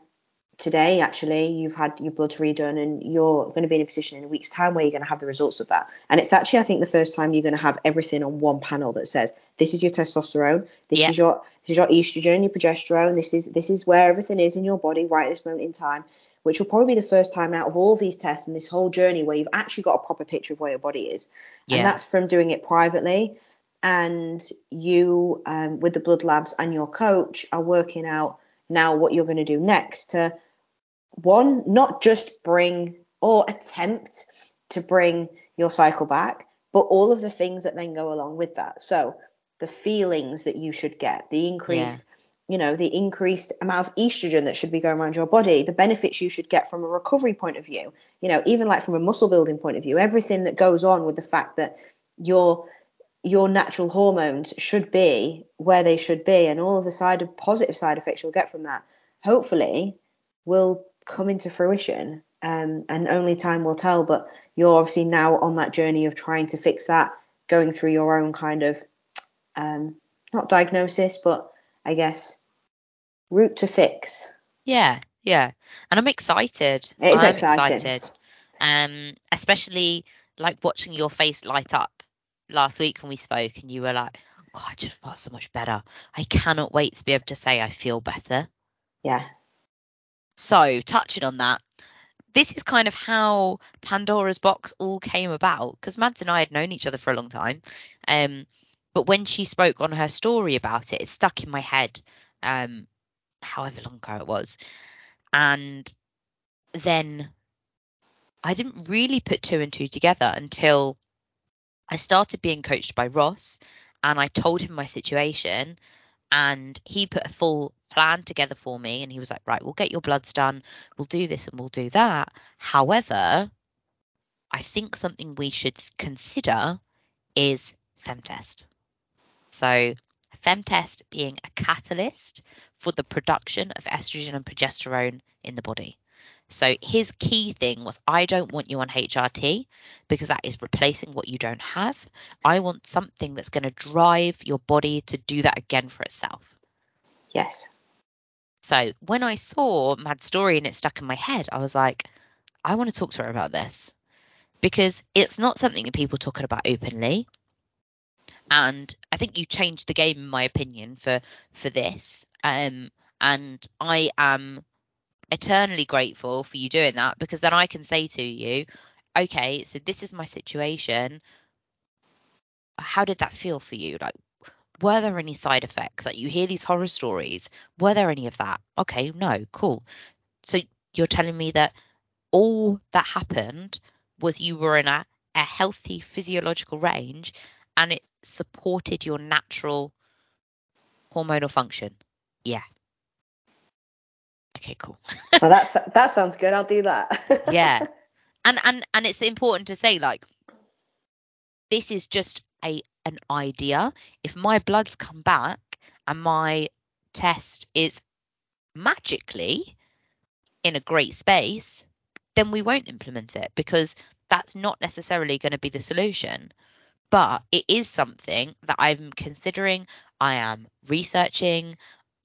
Speaker 2: today actually you've had your bloods redone and you're going to be in a position in a week's time where you're going to have the results of that and it's actually i think the first time you're going to have everything on one panel that says this is your testosterone this
Speaker 1: Yeah.
Speaker 2: is your this is your estrogen your progesterone this is this is where everything is in your body right at this moment in time which will probably be the first time out of all these tests and this whole journey where you've actually got a proper picture of where your body is
Speaker 1: Yeah.
Speaker 2: and that's from doing it privately and you um, with the blood labs and your coach are working out now what you're going to do next to one not just bring or attempt to bring your cycle back but all of the things that then go along with that so the feelings that you should get the increased you know the increased amount of estrogen that should be going around your body the benefits you should get from a recovery point of view you know even like from a muscle building point of view everything that goes on with the fact that your your natural hormones should be where they should be and all of the side of positive side effects you'll get from that hopefully will come into fruition um, and only time will tell but you're obviously now on that journey of trying to fix that going through your own kind of um, not diagnosis but i guess route to fix
Speaker 1: Yeah, yeah. And I'm excited.
Speaker 2: It is
Speaker 1: I'm
Speaker 2: exciting.
Speaker 1: excited. Um, especially like watching your face light up last week when we spoke and you were like, Oh, I just felt so much better. I cannot wait to be able to say I feel better.
Speaker 2: yeah
Speaker 1: So, touching on that, this is kind of how Pandora's box all came about because Mads and I had known each other for a long time. Um, but when she spoke on her story about it, it stuck in my head, um, however long ago it was. And then I didn't really put two and two together until I started being coached by Ross and I told him my situation and he put a full plan together for me and he was like right we'll get your bloods done. We'll do this and we'll do that. However i think something we should consider is femtest so femtest being a catalyst for the production of estrogen and progesterone in the body. So his key thing was i don't want you on hrt because that is replacing what you don't have. I want something that's going to drive your body to do that again for itself.
Speaker 2: Yes.
Speaker 1: So when I saw Mads' story and it stuck in my head, I was like, I want to talk to her about this. Because it's not something that people talking about openly. And I think you changed the game, in my opinion, for for this. Um, and I am eternally grateful for you doing that because then I can say to you, okay, so this is my situation. How did that feel for you? Like, were there any side effects? Like you hear these horror stories. Were there any of that? Okay, no, cool. So you're telling me that all that happened was you were in a, a healthy physiological range and it supported your natural hormonal function. Yeah. Okay, cool.
Speaker 2: well that's that sounds good i'll do that
Speaker 1: yeah. And and and it's important to say like this is just a an idea. If my bloods come back and my test is magically in a great space, then we won't implement it because that's not necessarily going to be the solution. But it is something that I'm considering, I am researching,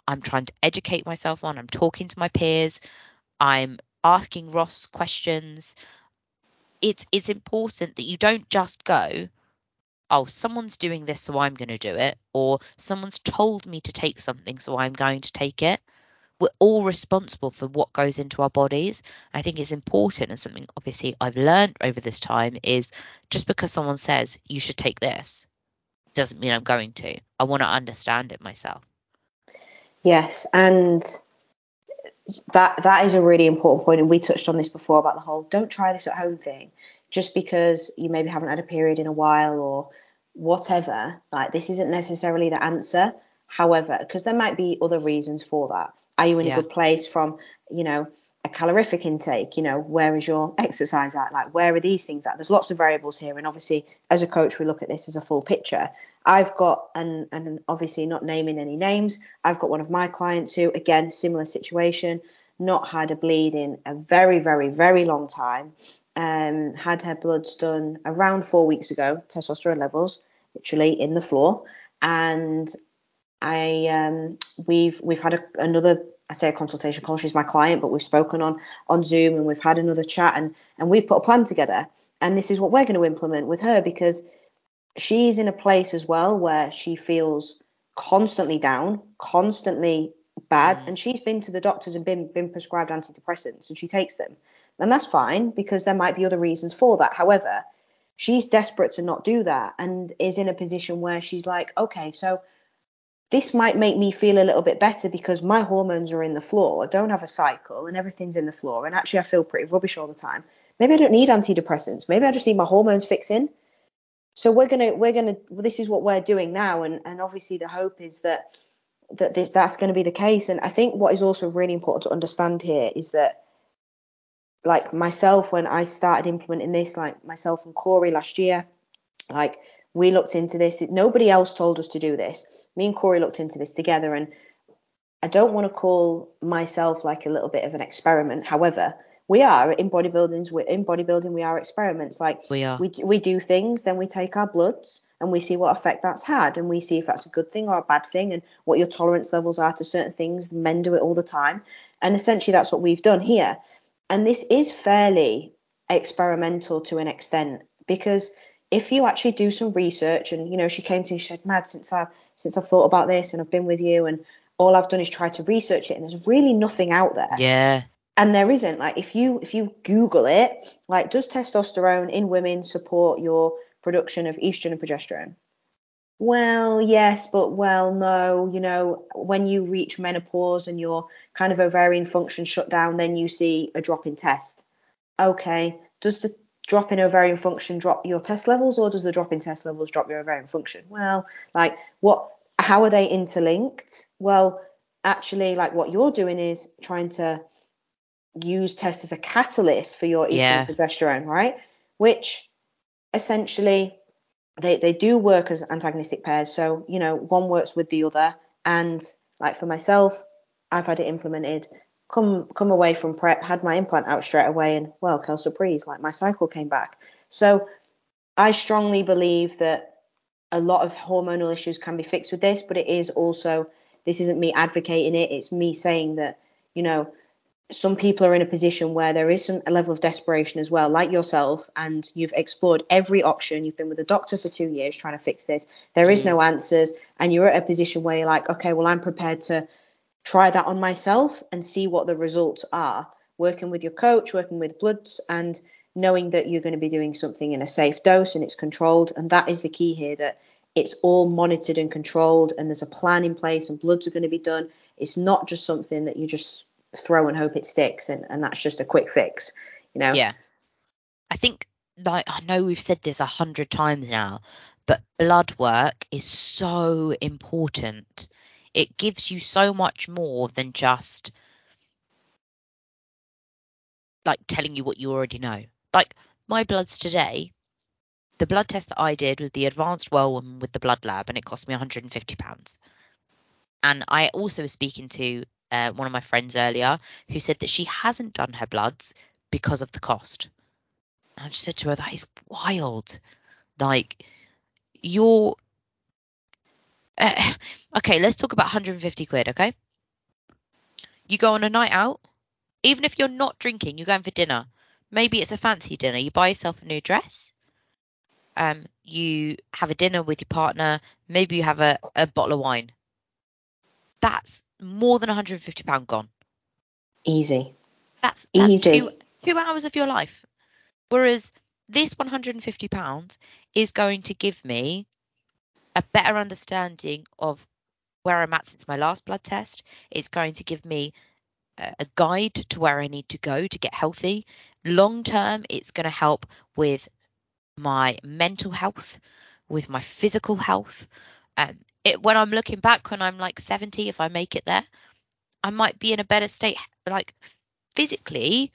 Speaker 1: I'm trying to educate myself on, I'm talking to my peers, I'm asking Ross questions. It's it's important that you don't just go, oh, someone's doing this, so I'm going to do it, or someone's told me to take something, so I'm going to take it. We're all responsible for what goes into our bodies. I think it's important, and something obviously I've learned over this time is just because someone says you should take this doesn't mean I'm going to. I want to understand it myself.
Speaker 2: Yes, and that that is a really important point, and we touched on this before about the whole don't try this at home thing. Just because you maybe haven't had a period in a while or whatever, like this isn't necessarily the answer. However, because there might be other reasons for that. Are you in
Speaker 1: Yeah.
Speaker 2: a good place from, you know, a calorific intake? You know, where is your exercise at? Like, where are these things at? There's lots of variables here, and obviously, as a coach, we look at this as a full picture. I've got, and and obviously not naming any names, I've got one of my clients who, again, similar situation, not had a bleed in a very, very, very long time. um, had her bloods done around four weeks ago, testosterone levels literally in the floor, and I um, we've we've had a, another I say a consultation call. She's my client, but we've spoken on on Zoom and we've had another chat and and we've put a plan together. And this is what we're going to implement with her because she's in a place as well where she feels constantly down, constantly bad, mm. and she's been to the doctors and been been prescribed antidepressants and she takes them. And that's fine because there might be other reasons for that. However, she's desperate to not do that and is in a position where she's like, okay, so this might make me feel a little bit better because my hormones are in the floor, I don't have a cycle, and everything's in the floor. And actually, I feel pretty rubbish all the time. Maybe I don't need antidepressants. Maybe I just need my hormones fixing. So we're gonna we're gonna this is what we're doing now, and and obviously the hope is that that that's going to be the case. And I think what is also really important to understand here is that like myself when I started implementing this, like myself and Corey last year, like we looked into this. Nobody else told us to do this. Me and Corey looked into this together, and I don't want to call myself like a little bit of an experiment. However, we are in bodybuilding. We're in bodybuilding. We are experiments. Like
Speaker 1: we are.
Speaker 2: We we do things, then we take our bloods and we see what effect that's had, and we see if that's a good thing or a bad thing, and what your tolerance levels are to certain things. Men do it all the time, and essentially that's what we've done here. And this is fairly experimental to an extent because if you actually do some research and you know she came to me she said Mads since i since i've thought about this and i've been with you and all i've done is try to research it and there's really nothing out there.
Speaker 1: Yeah.
Speaker 2: And there isn't. Like if you if you google it like does testosterone in women support your production of estrogen and progesterone? Well yes but well no. You know when you reach menopause and your kind of ovarian function shut down then you see a drop in test. Okay. Does the drop in ovarian function drop your test levels or does the drop in test levels drop your ovarian function? Well like what how are they interlinked? Well actually like what you're doing is trying to use test as a catalyst for your estrogen yeah. progesterone right? Which essentially they, they do work as antagonistic pairs. So you know one works with the other. And like for myself i've had it implemented come come away from prep, had my implant out straight away, and well, quelle surprise, like my cycle came back. So I strongly believe that a lot of hormonal issues can be fixed with this, but it is also this isn't me advocating it, it's me saying that, you know, some people are in a position where there is some, a level of desperation as well, like yourself, and you've explored every option. You've been with a doctor for two years trying to fix this. There is mm. no answers, and you're at a position where you're like, okay, well, I'm prepared to try that on myself and see what the results are. Working with your coach, working with bloods, and knowing that you're going to be doing something in a safe dose and it's controlled. And that is the key here that it's all monitored and controlled and there's a plan in place and bloods are going to be done. It's not just something that you just throw and hope it sticks and, and that's just a quick fix, you know?
Speaker 1: Yeah. I think like I know we've said this a hundred times now, but blood work is so important it gives you so much more than just like telling you what you already know. Like my bloods today, the blood test that I did was the advanced well woman with the blood lab, and it cost me 150 pounds. And I also was speaking to uh, one of my friends earlier who said that she hasn't done her bloods because of the cost. And I just said to her, that is wild. Like you're uh, okay, let's talk about 150 quid, okay? You go on a night out, even if you're not drinking, you're going for dinner. Maybe it's a fancy dinner. You buy yourself a new dress. Um, you have a dinner with your partner. Maybe you have a, a bottle of wine. That's more than 150 pound gone.
Speaker 2: Easy.
Speaker 1: That's, that's Easy. Two, two hours of your life. Whereas this 150 pounds is going to give me a better understanding of where I'm at since my last blood test. It's going to give me a guide to where I need to go to get healthy. Long term, it's going to help with my mental health, with my physical health. Um, it, when I'm looking back, when I'm like 70, if I make it there, I might be in a better state, like physically,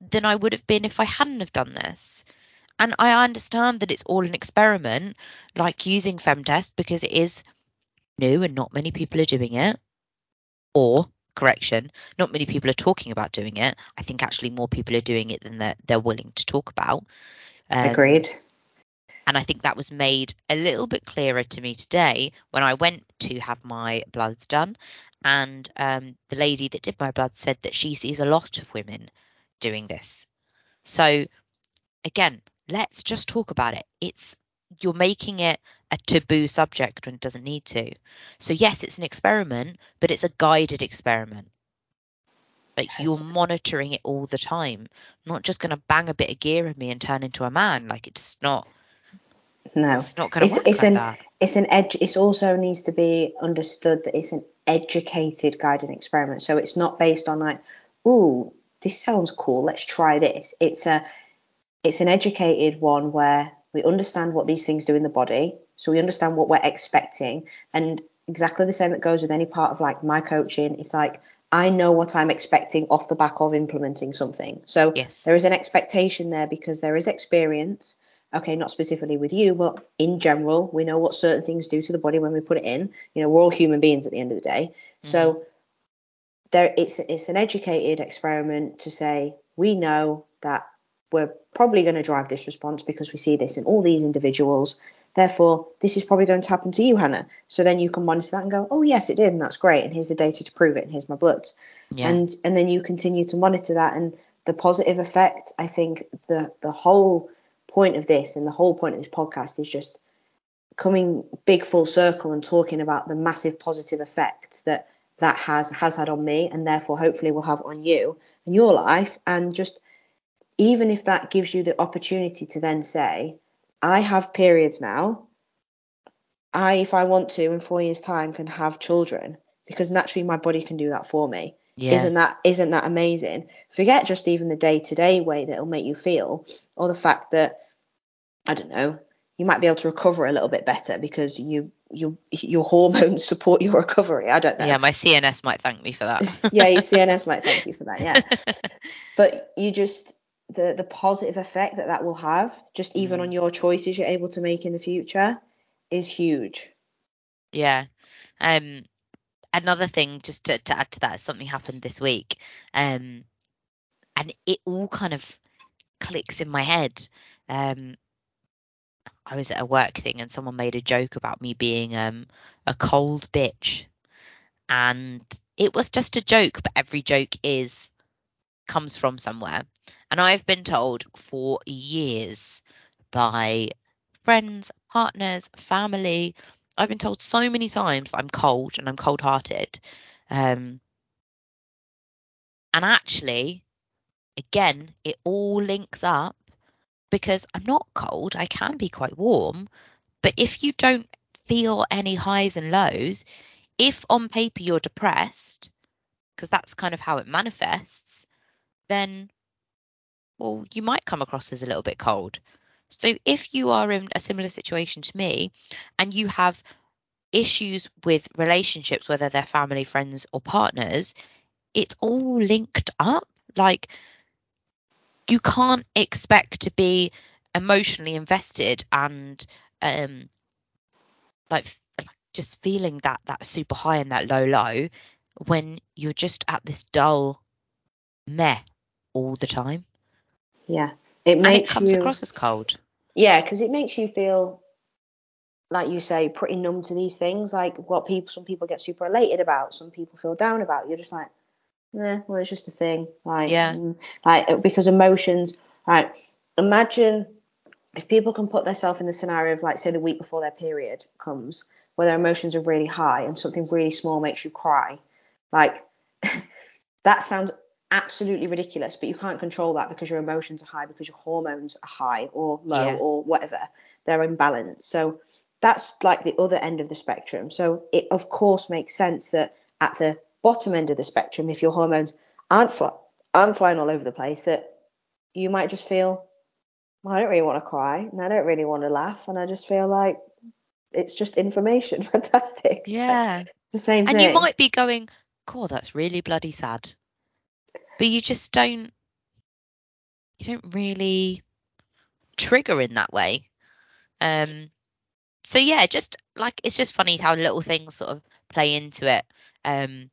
Speaker 1: than I would have been if I hadn't have done this and I understand that it's all an experiment, like using FemTest because it is new and not many people are doing it, or correction. Not many people are talking about doing it. I think actually more people are doing it than they're, they're willing to talk about.
Speaker 2: Um, Agreed.
Speaker 1: And I think that was made a little bit clearer to me today when I went to have my bloods done. And um, the lady that did my blood said that she sees a lot of women doing this. So, again, let's just talk about it. It's you're making it a taboo subject when it doesn't need to. So yes, it's an experiment, but it's a guided experiment. But you're monitoring it all the time. not just going to bang a bit of gear at me and turn into a man. Like it's not.
Speaker 2: No,
Speaker 1: it's not going to work
Speaker 2: it's
Speaker 1: like
Speaker 2: an,
Speaker 1: that.
Speaker 2: It's an edge. It also needs to be understood that it's an educated guided experiment. So it's not based on like, oh, this sounds cool. Let's try this. It's a, it's an educated one where we understand what these things do in the body, so we understand what we're expecting. And exactly the same that goes with any part of like my coaching. It's like I know what I'm expecting off the back of implementing something. So
Speaker 1: yes.
Speaker 2: there is an expectation there because there is experience. Okay, not specifically with you, but in general, we know what certain things do to the body when we put it in. You know, we're all human beings at the end of the day. Mm-hmm. So there it's it's an educated experiment to say we know that we're probably going to drive this response because we see this in all these individuals. Therefore, this is probably going to happen to you, Hannah. So then you can monitor that and go, oh yes, it did, and that's great, and here's the data to prove it, and here's my bloods. Yeah. And and then you continue to monitor that, and the positive effect. I think the the whole point of this and the whole point of this podcast is just coming big full circle and talking about the massive positive effect that that has has had on me, and therefore hopefully will have on you and your life, and just even if that gives you the opportunity to then say, I have periods now. I, if I want to, in four years' time, can have children because naturally my body can do that for me. Yeah. Isn't that isn't that amazing? Forget just even the day to day way that it'll make you feel, or the fact that I don't know, you might be able to recover a little bit better because you you your hormones support your recovery. I don't know.
Speaker 1: Yeah, my CNS might thank me for that.
Speaker 2: yeah, your CNS might thank you for that. Yeah, but you just the the positive effect that that will have, just even mm. on your choices you're able to make in the future, is huge.
Speaker 1: Yeah. Um. Another thing, just to, to add to that, something happened this week, um, and it all kind of clicks in my head. Um, I was at a work thing and someone made a joke about me being um a cold bitch, and it was just a joke, but every joke is comes from somewhere. And I've been told for years by friends, partners, family, I've been told so many times that I'm cold and I'm cold hearted. Um, and actually, again, it all links up because I'm not cold, I can be quite warm. But if you don't feel any highs and lows, if on paper you're depressed, because that's kind of how it manifests, then well, you might come across as a little bit cold. So if you are in a similar situation to me and you have issues with relationships, whether they're family, friends, or partners, it's all linked up. Like you can't expect to be emotionally invested and um like just feeling that that super high and that low low when you're just at this dull meh all the time.
Speaker 2: Yeah, it makes and
Speaker 1: it comes
Speaker 2: you,
Speaker 1: across as cold.
Speaker 2: Yeah, because it makes you feel like you say pretty numb to these things. Like what people, some people get super elated about, some people feel down about. You're just like, yeah, well, it's just a thing. Like,
Speaker 1: yeah, mm,
Speaker 2: like because emotions. Like, imagine if people can put themselves in the scenario of like, say, the week before their period comes, where their emotions are really high and something really small makes you cry. Like, that sounds absolutely ridiculous, but you can't control that because your emotions are high, because your hormones are high or low yeah. or whatever. They're imbalanced. So that's like the other end of the spectrum. So it of course makes sense that at the bottom end of the spectrum, if your hormones aren't fly- aren't flying all over the place, that you might just feel, well, I don't really want to cry and I don't really want to laugh, and I just feel like it's just information. Fantastic.
Speaker 1: Yeah.
Speaker 2: the same
Speaker 1: and
Speaker 2: thing.
Speaker 1: And you might be going, "Cool, that's really bloody sad." But you just don't you don't really trigger in that way um so yeah just like it's just funny how little things sort of play into it um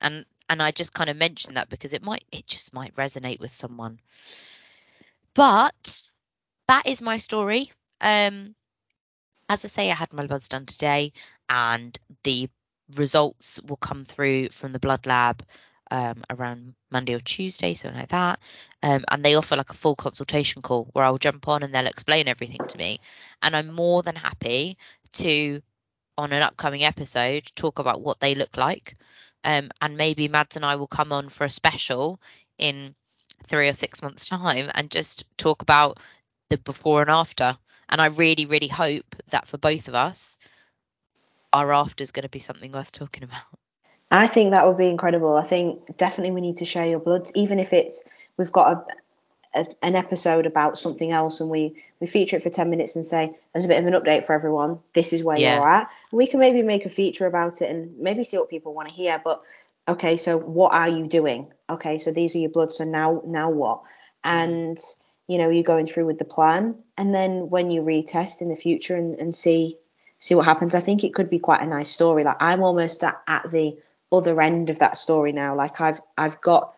Speaker 1: and and I just kind of mentioned that because it might it just might resonate with someone. But that is my story. Um as I say, I had my bloods done today and the results will come through from the blood lab um, around Monday or Tuesday, something like that. Um, and they offer like a full consultation call where I'll jump on and they'll explain everything to me. And I'm more than happy to, on an upcoming episode, talk about what they look like. Um, and maybe Mads and I will come on for a special in three or six months' time and just talk about the before and after. And I really, really hope that for both of us, our after is going to be something worth talking about.
Speaker 2: I think that would be incredible. I think definitely we need to share your bloods, even if it's we've got a, a, an episode about something else and we we feature it for 10 minutes and say as a bit of an update for everyone this is where yeah. you're at we can maybe make a feature about it and maybe see what people want to hear but okay so what are you doing okay so these are your bloods so now now what and you know you're going through with the plan and then when you retest in the future and, and see see what happens i think it could be quite a nice story like i'm almost at, at the other end of that story now. Like I've I've got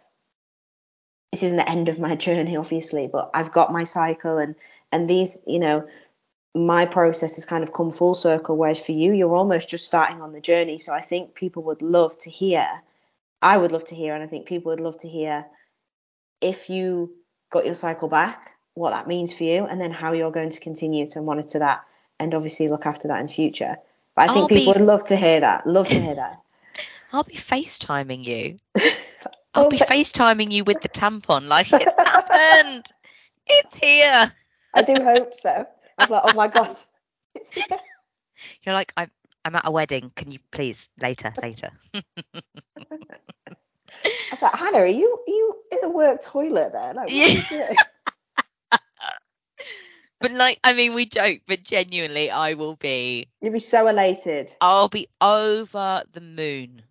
Speaker 2: this isn't the end of my journey, obviously, but I've got my cycle and and these, you know, my process has kind of come full circle. Whereas for you, you're almost just starting on the journey. So I think people would love to hear. I would love to hear, and I think people would love to hear if you got your cycle back, what that means for you, and then how you're going to continue to monitor that and obviously look after that in future. But I think I'll people be... would love to hear that. Love to hear that.
Speaker 1: I'll be FaceTiming you. I'll oh, be FaceTiming you with the tampon. Like it's happened. It's here.
Speaker 2: I do hope so. I'm like, oh my god, it's here.
Speaker 1: You're like, I'm I'm at a wedding. Can you please later, later? I
Speaker 2: thought, Hannah, are you are you in the work toilet there? Like, yeah.
Speaker 1: but like, I mean, we joke, but genuinely, I will be.
Speaker 2: You'll be so elated.
Speaker 1: I'll be over the moon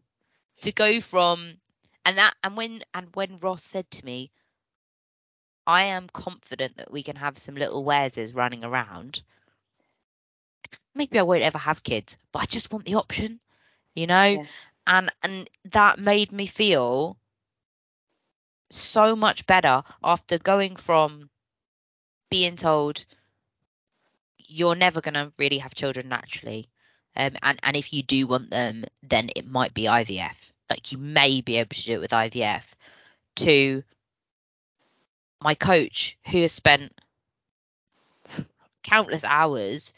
Speaker 1: to go from and that and when and when Ross said to me, I am confident that we can have some little Wareses running around. Maybe I won't ever have kids, but I just want the option, you know? Yeah. And and that made me feel so much better after going from being told you're never going to really have children naturally. Um, and, and if you do want them, then it might be IVF like you may be able to do it with IVF to my coach who has spent countless hours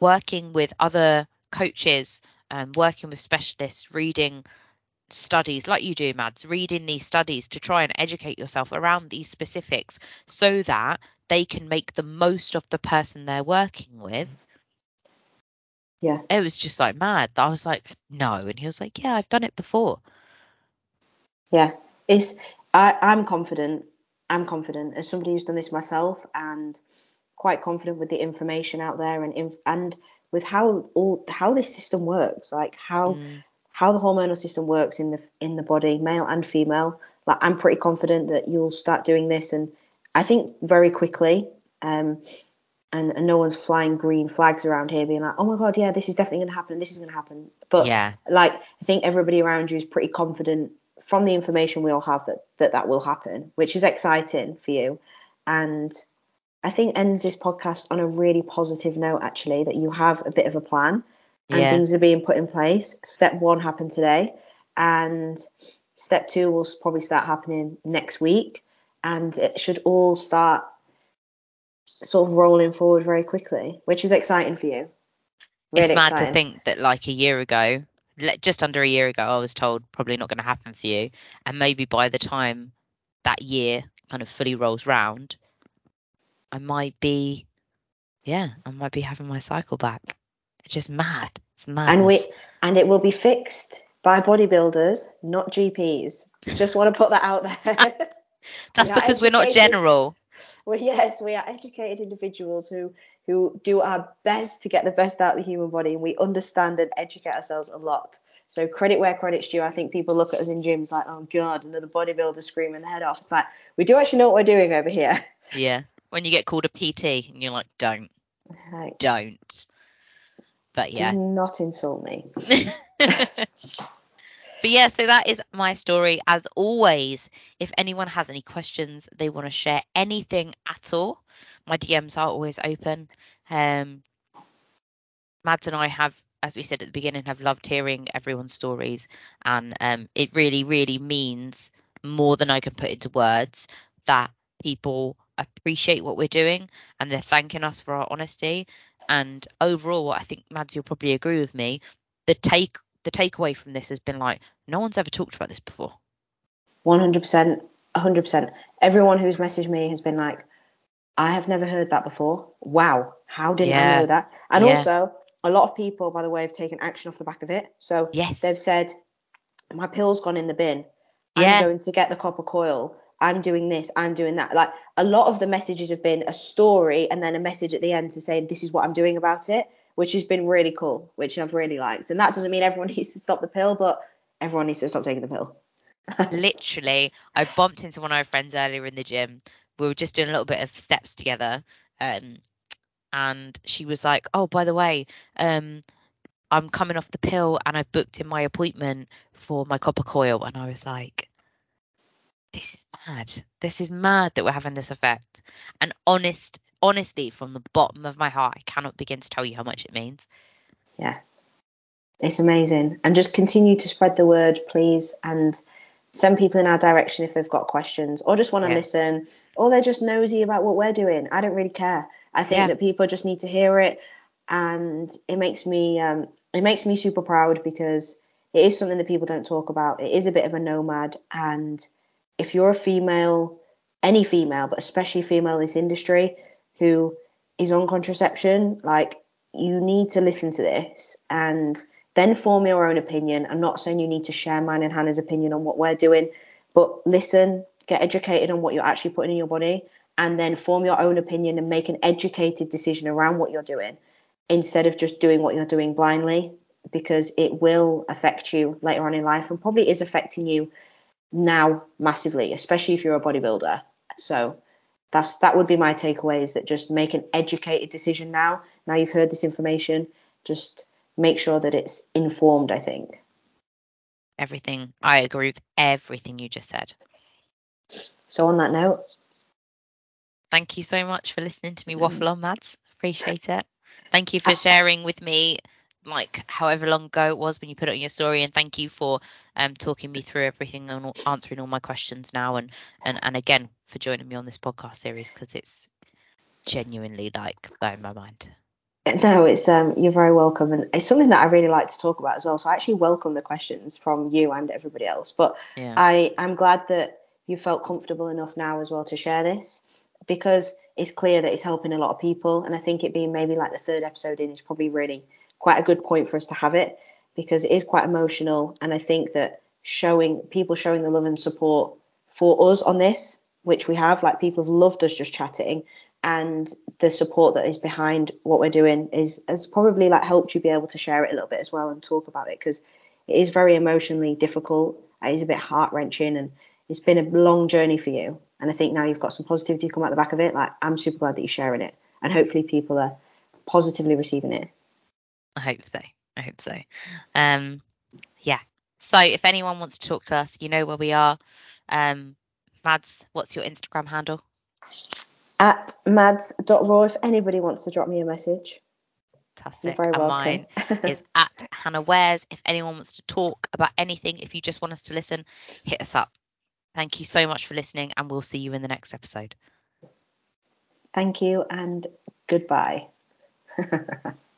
Speaker 1: working with other coaches and um, working with specialists reading studies like you do mads reading these studies to try and educate yourself around these specifics so that they can make the most of the person they're working with
Speaker 2: yeah.
Speaker 1: It was just like mad. I was like, no. And he was like, yeah, I've done it before.
Speaker 2: Yeah. It's, I, I'm confident. I'm confident as somebody who's done this myself and quite confident with the information out there and, and with how all, how this system works, like how, mm. how the hormonal system works in the, in the body, male and female. Like I'm pretty confident that you'll start doing this and I think very quickly. Um, and, and no one's flying green flags around here being like, oh my god, yeah, this is definitely going to happen, this is going to happen. But yeah, like I think everybody around you is pretty confident from the information we all have that that that will happen, which is exciting for you. And I think ends this podcast on a really positive note, actually, that you have a bit of a plan and yeah. things are being put in place. Step one happened today, and step two will probably start happening next week, and it should all start sort of rolling forward very quickly, which is exciting for you.
Speaker 1: Really it's mad exciting. to think that like a year ago, just under a year ago, I was told probably not going to happen for you, and maybe by the time that year kind of fully rolls round, I might be, yeah, I might be having my cycle back. It's just mad. It's mad.
Speaker 2: And we and it will be fixed by bodybuilders, not GPs. Just want to put that out there.
Speaker 1: That's because we're not general
Speaker 2: well, yes, we are educated individuals who who do our best to get the best out of the human body, and we understand and educate ourselves a lot. So credit where credit's due. I think people look at us in gyms like, oh god, another bodybuilder screaming their head off. It's like we do actually know what we're doing over here.
Speaker 1: Yeah. When you get called a PT and you're like, don't, like, don't. But yeah.
Speaker 2: Do not insult me.
Speaker 1: but yeah, so that is my story. As always, if anyone has any questions, they want to share anything at all, my DMs are always open. Um, Mads and I have, as we said at the beginning, have loved hearing everyone's stories, and um, it really, really means more than I can put into words that people appreciate what we're doing and they're thanking us for our honesty. And overall, I think Mads, you'll probably agree with me. The take the takeaway from this has been like, no one's ever talked about this before.
Speaker 2: 100%, 100%. Everyone who's messaged me has been like, I have never heard that before. Wow, how didn't
Speaker 1: Yeah.
Speaker 2: I know that? And
Speaker 1: Yeah.
Speaker 2: also, a lot of people, by the way, have taken action off the back of it. So
Speaker 1: Yes.
Speaker 2: they've said, my pill's gone in the bin.
Speaker 1: Yeah.
Speaker 2: I'm going to get the copper coil. I'm doing this. I'm doing that. Like a lot of the messages have been a story and then a message at the end to say, this is what I'm doing about it, which has been really cool, which I've really liked. And that doesn't mean everyone needs to stop the pill, but everyone needs to stop taking the pill.
Speaker 1: literally i bumped into one of my friends earlier in the gym we were just doing a little bit of steps together um and she was like oh by the way um i'm coming off the pill and i booked in my appointment for my copper coil and i was like this is mad this is mad that we're having this effect and honest honestly from the bottom of my heart i cannot begin to tell you how much it means.
Speaker 2: Yeah. It's amazing. And just continue to spread the word please. And send people in our direction if they've got questions or just want to
Speaker 1: Yeah.
Speaker 2: listen or they're just nosy about what we're doing. I don't really care. I think
Speaker 1: Yeah.
Speaker 2: that people just need to hear it. And it makes me um, it makes me super proud because it is something that people don't talk about. It is a bit of a nomad. And if you're a female any female but especially female in this industry who is on contraception like you need to listen to this and then form your own opinion. I'm not saying you need to share mine and Hannah's opinion on what we're doing, but listen, get educated on what you're actually putting in your body, and then form your own opinion and make an educated decision around what you're doing instead of just doing what you're doing blindly because it will affect you later on in life and probably is affecting you now massively, especially if you're a bodybuilder. So that's that would be my takeaway is that just make an educated decision now. Now you've heard this information, just make sure that it's informed, I think.
Speaker 1: everything i agree with everything you just said
Speaker 2: So on that note,
Speaker 1: Thank you so much for listening to me waffle
Speaker 2: Mm.
Speaker 1: on, Mads. Appreciate it. Thank you for sharing with me, like however long ago it was when you put it on your story, and thank you for um talking me through everything and answering all my questions now, and and and again for joining me on this podcast series because it's genuinely like blowing my mind.
Speaker 2: no, it's um you're very welcome and it's something that I really like to talk about as well. So I actually welcome the questions from you and everybody else. But
Speaker 1: Yeah.
Speaker 2: I I'm glad that you felt comfortable enough now as well to share this because it's clear that it's helping a lot of people and I think it being maybe like the third episode in is probably really quite a good point for us to have it because it is quite emotional and I think that showing people showing the love and support for us on this which we have like people have loved us just chatting and the support that is behind what we're doing is has probably like helped you be able to share it a little bit as well and talk about it because it is very emotionally difficult. It is a bit heart wrenching and it's been a long journey for you. And I think now you've got some positivity come out the back of it. Like I'm super glad that you're sharing it and hopefully people are positively receiving it.
Speaker 1: I hope so. I hope so. Um, yeah. So if anyone wants to talk to us, you know where we are. Um, Mads, what's your Instagram handle?
Speaker 2: At mads.raw if anybody wants to drop me a message. You're
Speaker 1: Fantastic.
Speaker 2: very
Speaker 1: and
Speaker 2: welcome.
Speaker 1: mine is at Hannah Wares. If anyone wants to talk about anything, if you just want us to listen, hit us up. Thank you so much for listening, and we'll see you in the next episode.
Speaker 2: Thank you and goodbye.